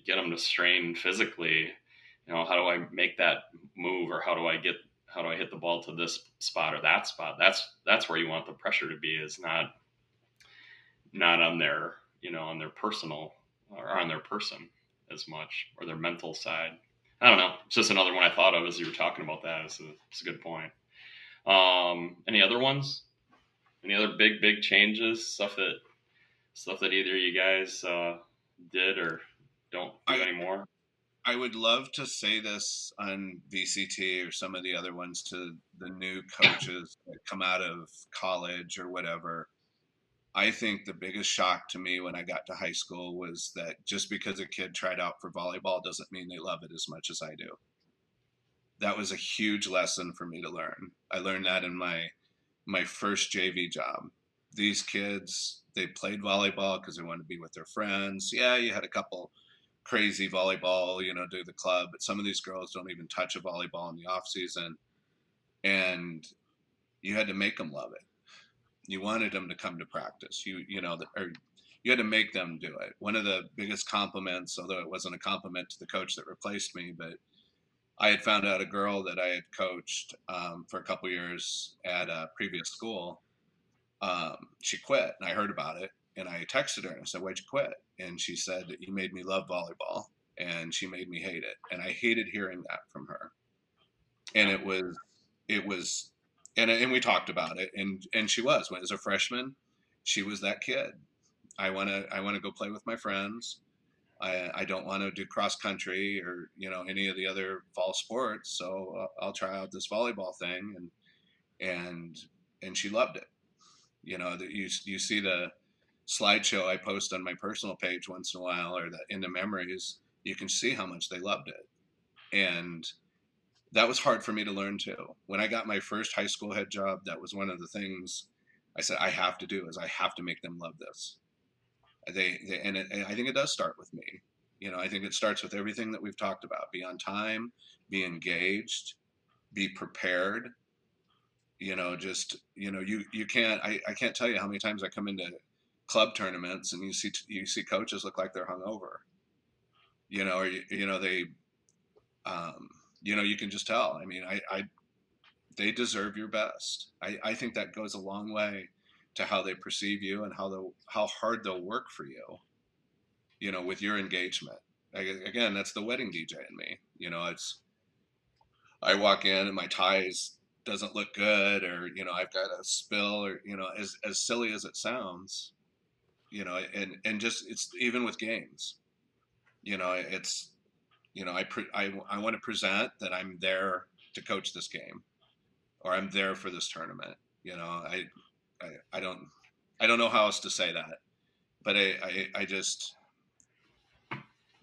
get them to strain physically you know how do i make that move or how do i get how do i hit the ball to this spot or that spot that's that's where you want the pressure to be is not not on their you know on their personal or on their person as much or their mental side. I don't know. It's just another one I thought of as you were talking about that. It's a, it's a good point. Um, any other ones? Any other big, big changes? Stuff that stuff that either you guys uh, did or don't do I, anymore? I would love to say this on VCT or some of the other ones to the new coaches that come out of college or whatever. I think the biggest shock to me when I got to high school was that just because a kid tried out for volleyball doesn't mean they love it as much as I do. That was a huge lesson for me to learn. I learned that in my my first JV job. These kids, they played volleyball because they wanted to be with their friends. Yeah, you had a couple crazy volleyball, you know, do the club, but some of these girls don't even touch a volleyball in the off season. And you had to make them love it you wanted them to come to practice. You you know, or you had to make them do it. One of the biggest compliments, although it wasn't a compliment to the coach that replaced me, but I had found out a girl that I had coached um, for a couple years at a previous school. Um, she quit, and I heard about it, and I texted her and I said, "Why'd you quit?" And she said, "You made me love volleyball, and she made me hate it." And I hated hearing that from her. And it was, it was and and we talked about it, and and she was when as a freshman, she was that kid. I want to I want to go play with my friends. I, I don't want to do cross country or you know any of the other fall sports, so uh, I'll try out this volleyball thing, and and and she loved it. You know that you you see the slideshow I post on my personal page once in a while, or the into memories. You can see how much they loved it, and that was hard for me to learn too. When I got my first high school head job, that was one of the things I said I have to do is I have to make them love this. They, they and, it, and I think it does start with me. You know, I think it starts with everything that we've talked about: be on time, be engaged, be prepared. You know, just you know, you you can't. I, I can't tell you how many times I come into club tournaments and you see you see coaches look like they're hungover. You know, or you, you know they um, you know, you can just tell. I mean, I, I they deserve your best. I, I think that goes a long way to how they perceive you and how they how hard they'll work for you. You know, with your engagement. Again, that's the wedding DJ in me. You know, it's I walk in and my ties doesn't look good, or you know, I've got a spill, or you know, as as silly as it sounds, you know, and and just it's even with games, you know, it's you know, I, pre- I, I want to present that I'm there to coach this game or I'm there for this tournament. You know, I, I, don't, I don't know how else to say that, but I, I, I just,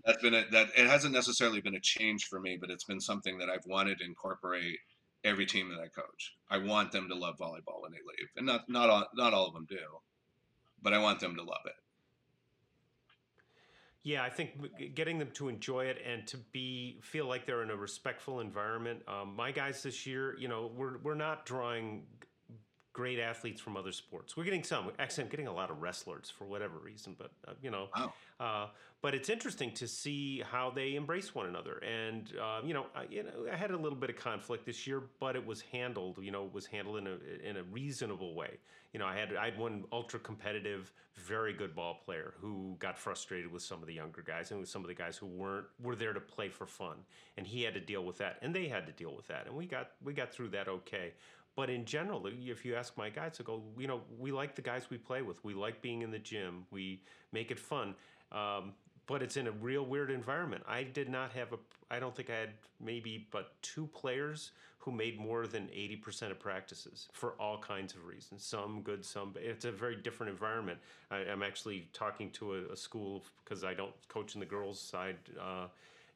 that's been a, that it hasn't necessarily been a change for me, but it's been something that I've wanted to incorporate every team that I coach. I want them to love volleyball when they leave, and not not all, not all of them do, but I want them to love it. Yeah, I think getting them to enjoy it and to be feel like they're in a respectful environment. Um, my guys this year, you know, we're we're not drawing great athletes from other sports. We're getting some. Actually, I'm getting a lot of wrestlers for whatever reason, but uh, you know, wow. uh, but it's interesting to see how they embrace one another. And uh, you know, I, you know, I had a little bit of conflict this year, but it was handled. You know, it was handled in a in a reasonable way. You know, I had I had one ultra competitive, very good ball player who got frustrated with some of the younger guys and with some of the guys who weren't were there to play for fun, and he had to deal with that, and they had to deal with that, and we got we got through that okay. But in general, if you ask my guys, I go, you know, we like the guys we play with. We like being in the gym. We make it fun. Um, but it's in a real weird environment. I did not have a, I don't think I had maybe but two players who made more than 80% of practices for all kinds of reasons. Some good, some, it's a very different environment. I, am actually talking to a, a school because I don't coach in the girls' side. Uh,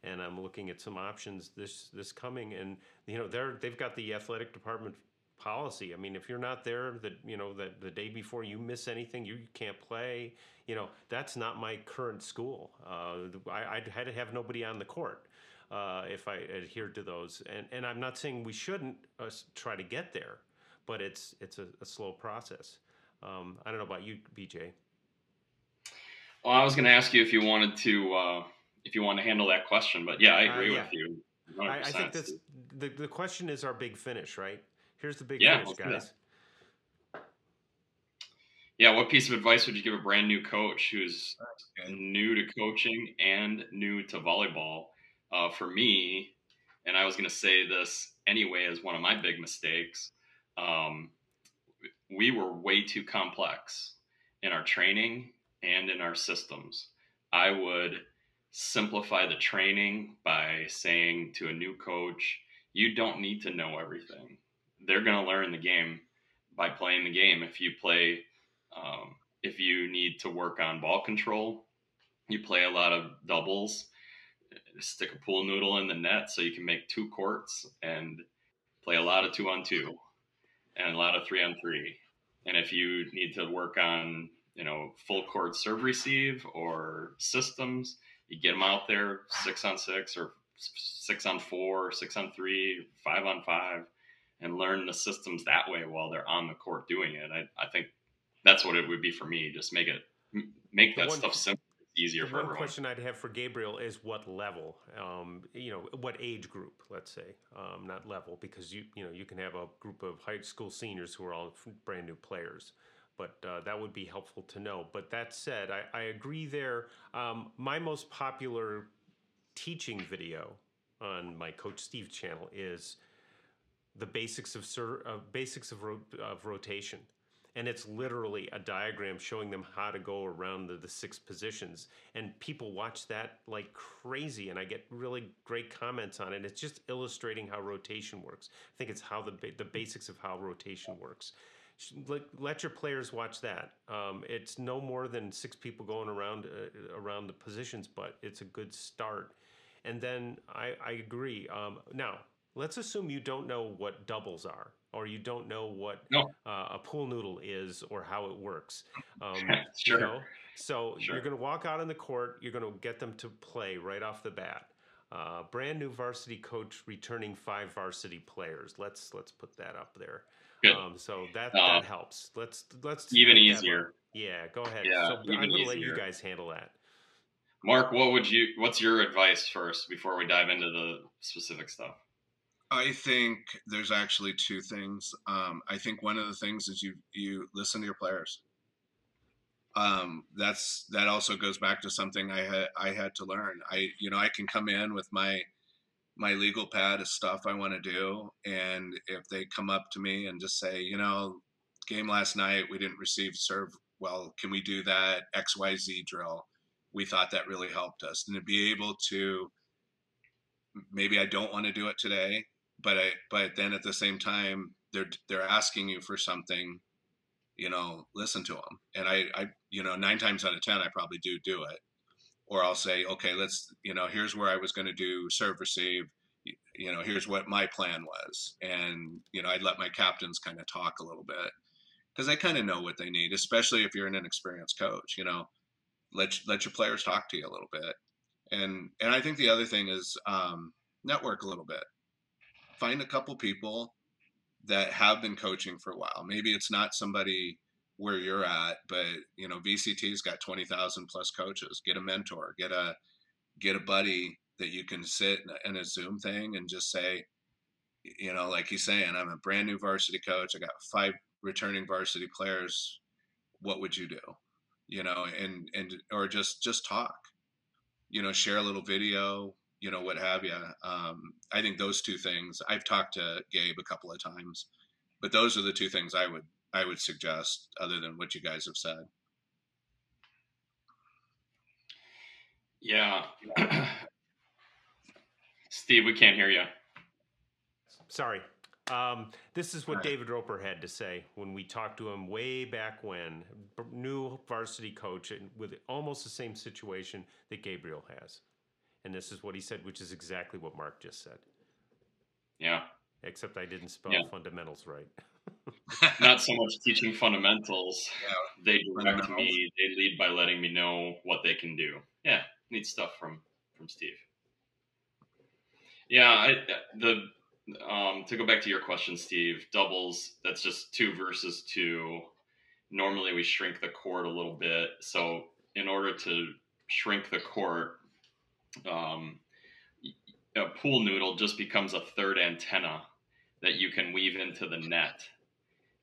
and I'm looking at some options this this coming, and you know they're they've got the athletic department policy. I mean, if you're not there, that you know that the day before you miss anything, you can't play. You know, that's not my current school. Uh, I, I had to have nobody on the court uh, if I adhered to those. And and I'm not saying we shouldn't uh, try to get there, but it's it's a, a slow process. Um, I don't know about you, BJ. Well, I was going to ask you if you wanted to uh, if you want to handle that question, but yeah, I uh, agree yeah. with you. I, I, think that's the the question is our big finish, right? Here's the big yeah, finish, guys. Yeah, what piece of advice would you give a brand new coach who's new to coaching and new to volleyball? Uh, for me, and I was going to say this anyway as one of my big mistakes, um, we were way too complex in our training and in our systems. I would simplify the training by saying to a new coach, you don't need to know everything. They're going to learn the game by playing the game. If you play, um, if you need to work on ball control, you play a lot of doubles, stick a pool noodle in the net so you can make two courts and play a lot of two on two and a lot of three on three. And if you need to work on, you know, full court serve receive or systems, you get them out there six on six or six on four, six on three, five on five, and learn the systems that way while they're on the court doing it. I, I think that's what it would be for me. Just make it make that one, stuff simple, easier for one everyone. question I'd have for Gabriel is what level? Um, you know, what age group? Let's say, um, not level, because you you know you can have a group of high school seniors who are all brand new players but uh, that would be helpful to know. But that said, I, I agree there. Um, my most popular teaching video on my Coach Steve channel is the basics of uh, basics of, ro- of rotation. And it's literally a diagram showing them how to go around the, the six positions. And people watch that like crazy. And I get really great comments on it. It's just illustrating how rotation works. I think it's how the, the basics of how rotation works let, let your players watch that. Um, it's no more than six people going around uh, around the positions, but it's a good start. And then I, I agree. Um, now let's assume you don't know what doubles are, or you don't know what no. uh, a pool noodle is, or how it works. Um, sure. You know? So sure. you're going to walk out on the court. You're going to get them to play right off the bat. Uh, brand new varsity coach returning five varsity players. Let's let's put that up there. Good. Um, so that uh, that helps. Let's let's even easier. Yeah, go ahead. Yeah, so I'm going to let you guys handle that. Mark, what would you? What's your advice first before we dive into the specific stuff? I think there's actually two things. Um, I think one of the things is you you listen to your players. Um, that's that also goes back to something I had I had to learn. I you know I can come in with my my legal pad of stuff I want to do. And if they come up to me and just say, you know, game last night, we didn't receive serve well, can we do that XYZ drill? We thought that really helped us. And to be able to, maybe I don't want to do it today, but I, but then at the same time, they're, they're asking you for something, you know, listen to them. And I, I, you know, nine times out of 10, I probably do do it or I'll say, okay, let's, you know, here's where I was going to do serve receive. You know, here's what my plan was. And, you know, I'd let my captains kind of talk a little bit because they kind of know what they need, especially if you're an inexperienced coach, you know, let, let your players talk to you a little bit. And, and I think the other thing is um, network a little bit. Find a couple people that have been coaching for a while. Maybe it's not somebody where you're at, but you know, VCT's got 20,000 plus coaches. Get a mentor, get a get a buddy that you can sit in a Zoom thing and just say, you know, like he's saying, I'm a brand new varsity coach. I got five returning varsity players. What would you do? You know, and and or just just talk. You know, share a little video. You know, what have you. Um, I think those two things. I've talked to Gabe a couple of times, but those are the two things I would I would suggest, other than what you guys have said. Yeah. Steve, we can't hear you. Sorry. Um, this is what. David Roper had to say when we talked to him way back when. New varsity coach and with almost the same situation that Gabriel has. And this is what he said, which is exactly what Mark just said. Yeah. Except I didn't spell yeah. fundamentals right. not so much teaching fundamentals. Yeah. They direct me. They lead by letting me know what they can do. Yeah, neat stuff from from Steve. Yeah, I, the um, to go back to your question, Steve, doubles. That's just two versus two. Normally, we shrink the court a little bit. So, in order to shrink the court, um, a pool noodle just becomes a third antenna that you can weave into the net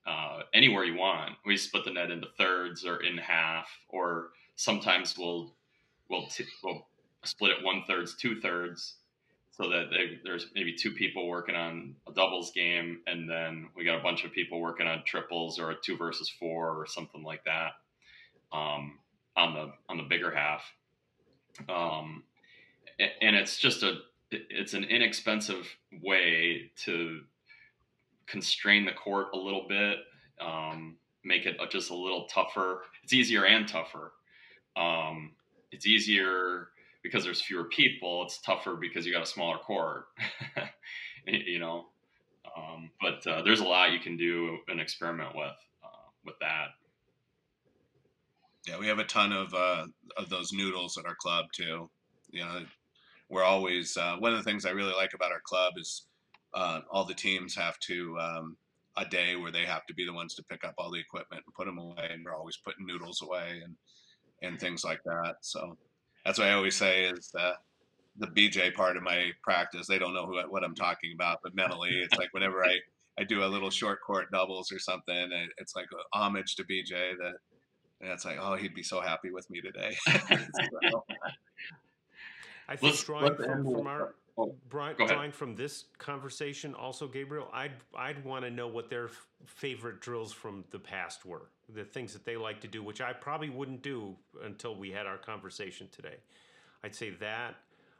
uh, anywhere you want. We split the net into thirds or in half, or sometimes we'll we'll t- we'll split it one thirds, two thirds, so that they, there's maybe two people working on a doubles game, and then we got a bunch of people working on triples or a two versus four or something like that um, on the on the bigger half. Um, and it's just a it's an inexpensive way to constrain the court a little bit, um, make it just a little tougher. It's easier and tougher. Um, it's easier because there's fewer people. It's tougher because you got a smaller court. you know, um, but uh, there's a lot you can do and experiment with uh, with that. Yeah, we have a ton of uh, of those noodles at our club too. You know, we're always uh, one of the things I really like about our club is uh, all the teams have to um, a day where they have to be the ones to pick up all the equipment and put them away, and we're always putting noodles away and and things like that. So that's what I always say is uh, the BJ part of my practice. They don't know who, what I'm talking about, but mentally, it's like whenever I I do a little short court doubles or something, it's like homage to BJ that. And it's like, oh, he'd be so happy with me today. so, I think drawing from, from our oh, drawing from this conversation, also Gabriel, I'd I'd want to know what their f- favorite drills from the past were, the things that they like to do, which I probably wouldn't do until we had our conversation today. I'd say that.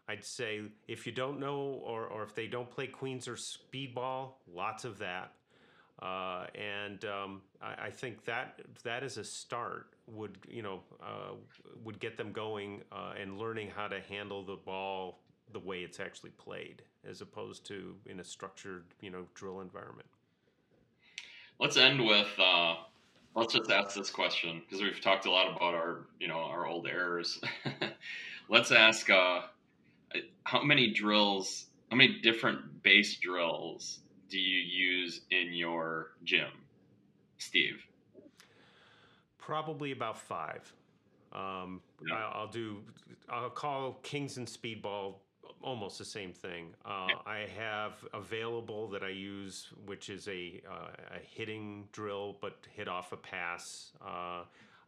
I'd say if you don't know, or, or if they don't play Queens or Speedball, lots of that. Uh, and um, I, I, think that that is a start would you know uh, would get them going uh, and learning how to handle the ball the way it's actually played as opposed to in a structured you know drill environment. Let's end with uh, let's just ask this question because we've talked a lot about our you know our old errors. let's ask uh, how many drills, how many different base drills do you use in your gym, Steve? Probably about five. Um, yeah. I, will do. I'll call Kings and Speedball almost the same thing. Uh, yeah. I have available that I use, which is a, uh, a hitting drill, but hit off a pass. Uh,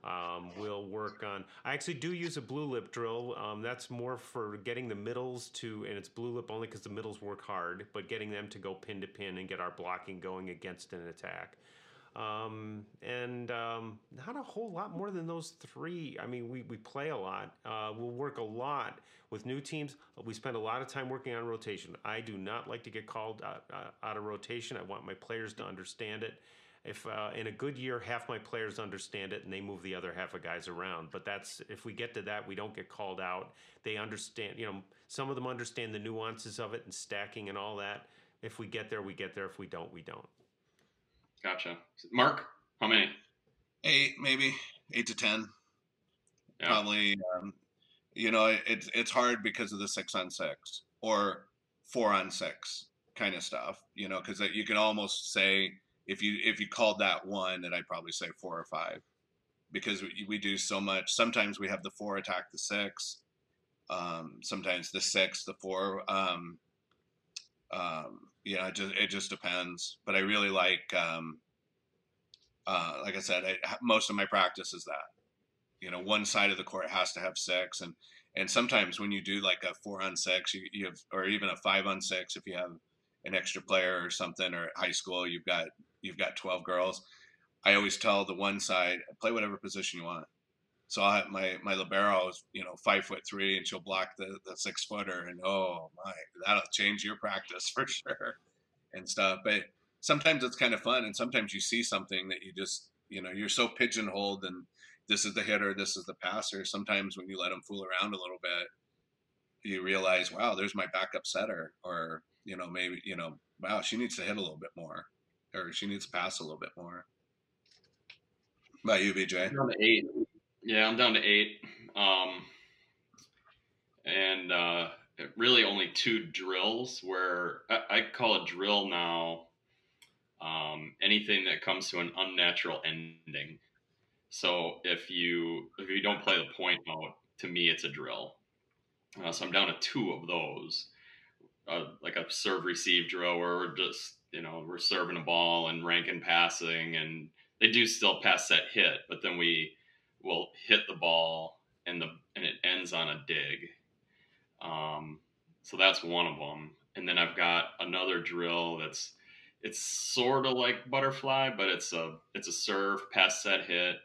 um, we'll work on. I actually do use a blue lip drill. Um, that's more for getting the middles to, and it's blue lip only because the middles work hard, but getting them to go pin to pin and get our blocking going against an attack. Um, and um, not a whole lot more than those three. I mean, we, we play a lot. Uh, we'll work a lot with new teams. We spend a lot of time working on rotation. I do not like to get called out, uh, out of rotation. I want my players to understand it if uh, in a good year half my players understand it and they move the other half of guys around. But that's if we get to that we don't get called out. They understand you know some of them understand the nuances of it and stacking and all that. If we get there we get there. If we don't we don't. Gotcha. Mark how many? Eight maybe. Eight to ten. Yeah. probably um, you know it's it's hard because of the six on six or four on six kind of stuff you know because you can almost say if you if you called that one, then I'd probably say four or five, because we, we do so much. Sometimes we have the four attack the six, um, sometimes the six the four. Um, um, yeah, it just it just depends. But I really like, um, uh, like I said, I, most of my practice is that. You know, one side of the court has to have six, and and sometimes when you do like a four on six, you, you have, or even a five on six, if you have an extra player or something, or at high school, you've got you've got 12 girls. I always tell the one side, play whatever position you want. So I have my my libero is you know five foot three, and she'll block the the six footer, and oh my, that'll change your practice for sure, and stuff. But sometimes it's kind of fun, and sometimes you see something that you just you know you're so pigeonholed, and this is the hitter, this is the passer. Sometimes when you let them fool around a little bit, you realize, wow, there's my backup setter, or you know maybe you know wow, she needs to hit a little bit more or she needs to pass a little bit more. About you, BJ? I'm down to eight. Yeah, I'm down to eight. Um, and uh, really only two drills where I, I call a drill now um, anything that comes to an unnatural ending. So if you if you don't play the point out, to me it's a drill. Uh, so I'm down to two of those, uh, like a serve receive drill or just you know, we're serving a ball and ranking passing, and they do still pass set hit, but then we will hit the ball and the and it ends on a dig. Um, so that's one of them, and then I've got another drill that's it's sort of like butterfly, but it's a it's a serve pass set hit.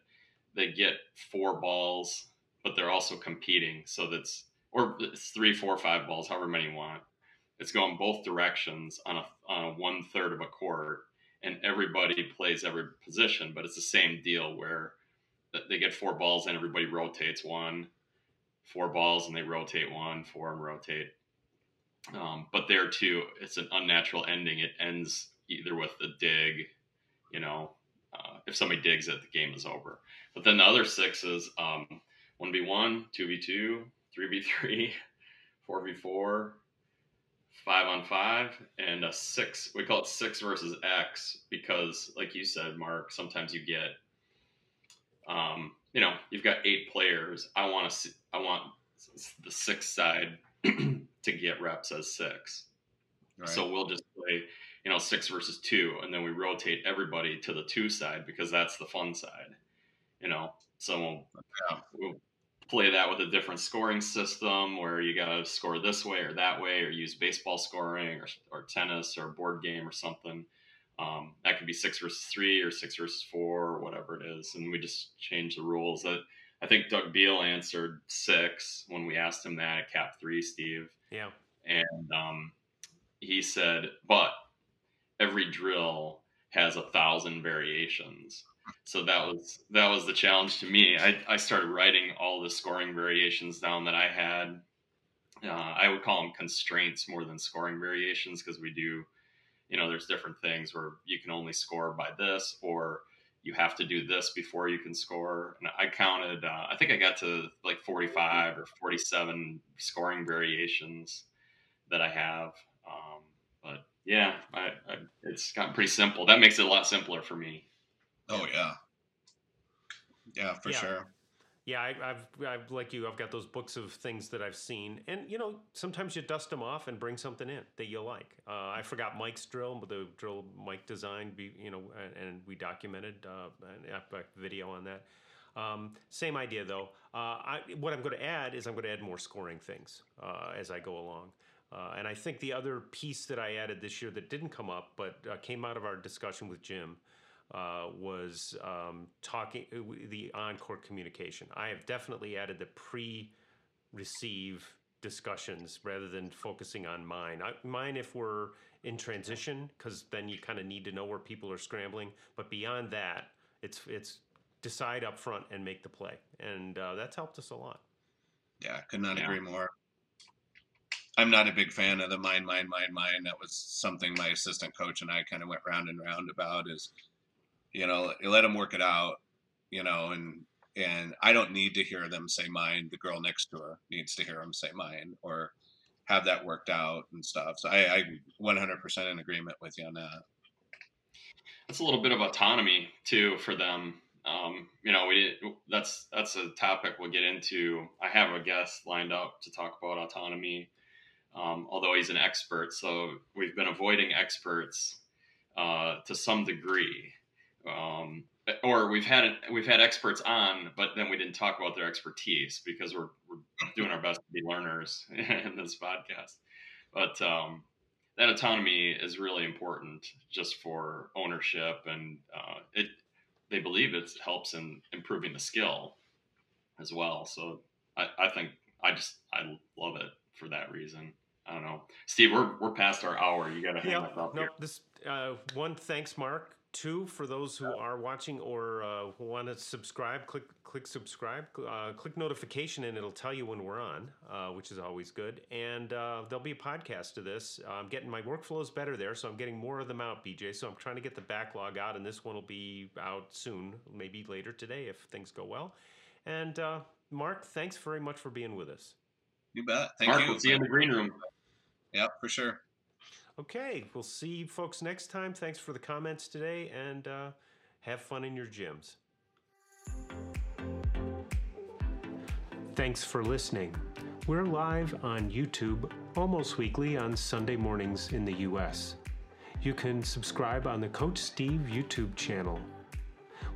They get four balls, but they're also competing, so that's or it's three, four, five balls, however many you want. It's going both directions on a on a one third of a court, and everybody plays every position, but it's the same deal where they get four balls and everybody rotates one, four balls and they rotate one, four and rotate. Um, but there too, it's an unnatural ending. It ends either with a dig, you know, uh, if somebody digs it, the game is over. But then the other six is um, 1v1, 2v2, 3v3, 4v4, 5 on 5, and a 6. We call it 6 versus X because, like you said, Mark, sometimes you get, um, you know, you've got eight players. I want to see, I want the six side to get reps as 6. Right. So we'll just play you know, six versus two, and then we rotate everybody to the two side because that's the fun side, you know. So we'll, yeah. we'll play that with a different scoring system where you got to score this way or that way, or use baseball scoring or, or tennis or board game or something. Um, that could be six versus three or six versus four or whatever it is, and we just change the rules. That I think Doug Beal answered six when we asked him that at Cap Three, Steve. Yeah, and um, he said, but every drill has a thousand variations. So that was that was the challenge to me. I, I started writing all the scoring variations down that I had. Uh, I would call them constraints more than scoring variations because we do, you know, there's different things where you can only score by this or you have to do this before you can score. And I counted, uh, I think I got to like 45 or 47 scoring variations that I have. Um, but yeah, I, I, it's gotten pretty simple. That makes it a lot simpler for me. Oh yeah, yeah, for yeah. sure. Yeah, I, have I've like you. I've got those books of things that I've seen, and you know, sometimes you dust them off and bring something in that you like. Uh, I forgot Mike's drill, but the drill Mike designed, you know, and, and we documented uh, an video on that. Um, same idea though. Uh, I, what I'm going to add is I'm going to add more scoring things uh, as I go along. Uh, and I think the other piece that I added this year that didn't come up but uh, came out of our discussion with Jim uh, was um, talking uh, the on-court communication. I have definitely added the pre-receive discussions rather than focusing on mine. I, mine if we're in transition because then you kind of need to know where people are scrambling. But beyond that, it's it's decide up front and make the play, and uh, that's helped us a lot. Yeah, I could not yeah. agree more. I'm not a big fan of the mind, mind, mind, mind. That was something my assistant coach and I kind of went round and round about. Is you know, let them work it out, you know, and and I don't need to hear them say mine. The girl next to her needs to hear them say mine, or have that worked out and stuff. So I, I 100% in agreement with you on that. That's a little bit of autonomy too for them. Um, you know, we that's that's a topic we'll get into. I have a guest lined up to talk about autonomy um, although he's an expert. So we've been avoiding experts uh, to some degree, um, or we've had we've had experts on, but then we didn't talk about their expertise because we're, we're doing our best to be learners in this podcast. But um, that autonomy is really important just for ownership, and uh, it they believe it helps in improving the skill as well. So I, I think I just I love it for that reason. I don't know, Steve. We're we're past our hour. You got to hang yeah, up. No, here. this uh, one. Thanks, Mark. Two for those who are watching or uh, want to subscribe. Click click subscribe. Uh, click notification, and it'll tell you when we're on, uh, which is always good. And uh, there'll be a podcast to this. I'm getting my workflows better there, so I'm getting more of them out, BJ. So I'm trying to get the backlog out, and this one will be out soon, maybe later today if things go well. And uh, Mark, thanks very much for being with us. You bet. Thank Mark, you. We'll see you in the green room. Yeah, for sure. Okay, we'll see you folks next time. Thanks for the comments today and uh, have fun in your gyms. Thanks for listening. We're live on YouTube almost weekly on Sunday mornings in the US. You can subscribe on the Coach Steve YouTube channel.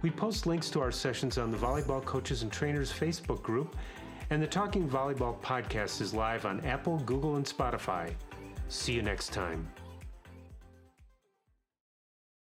We post links to our sessions on the Volleyball Coaches and Trainers Facebook group, and the Talking Volleyball podcast is live on Apple, Google, and Spotify. See you next time.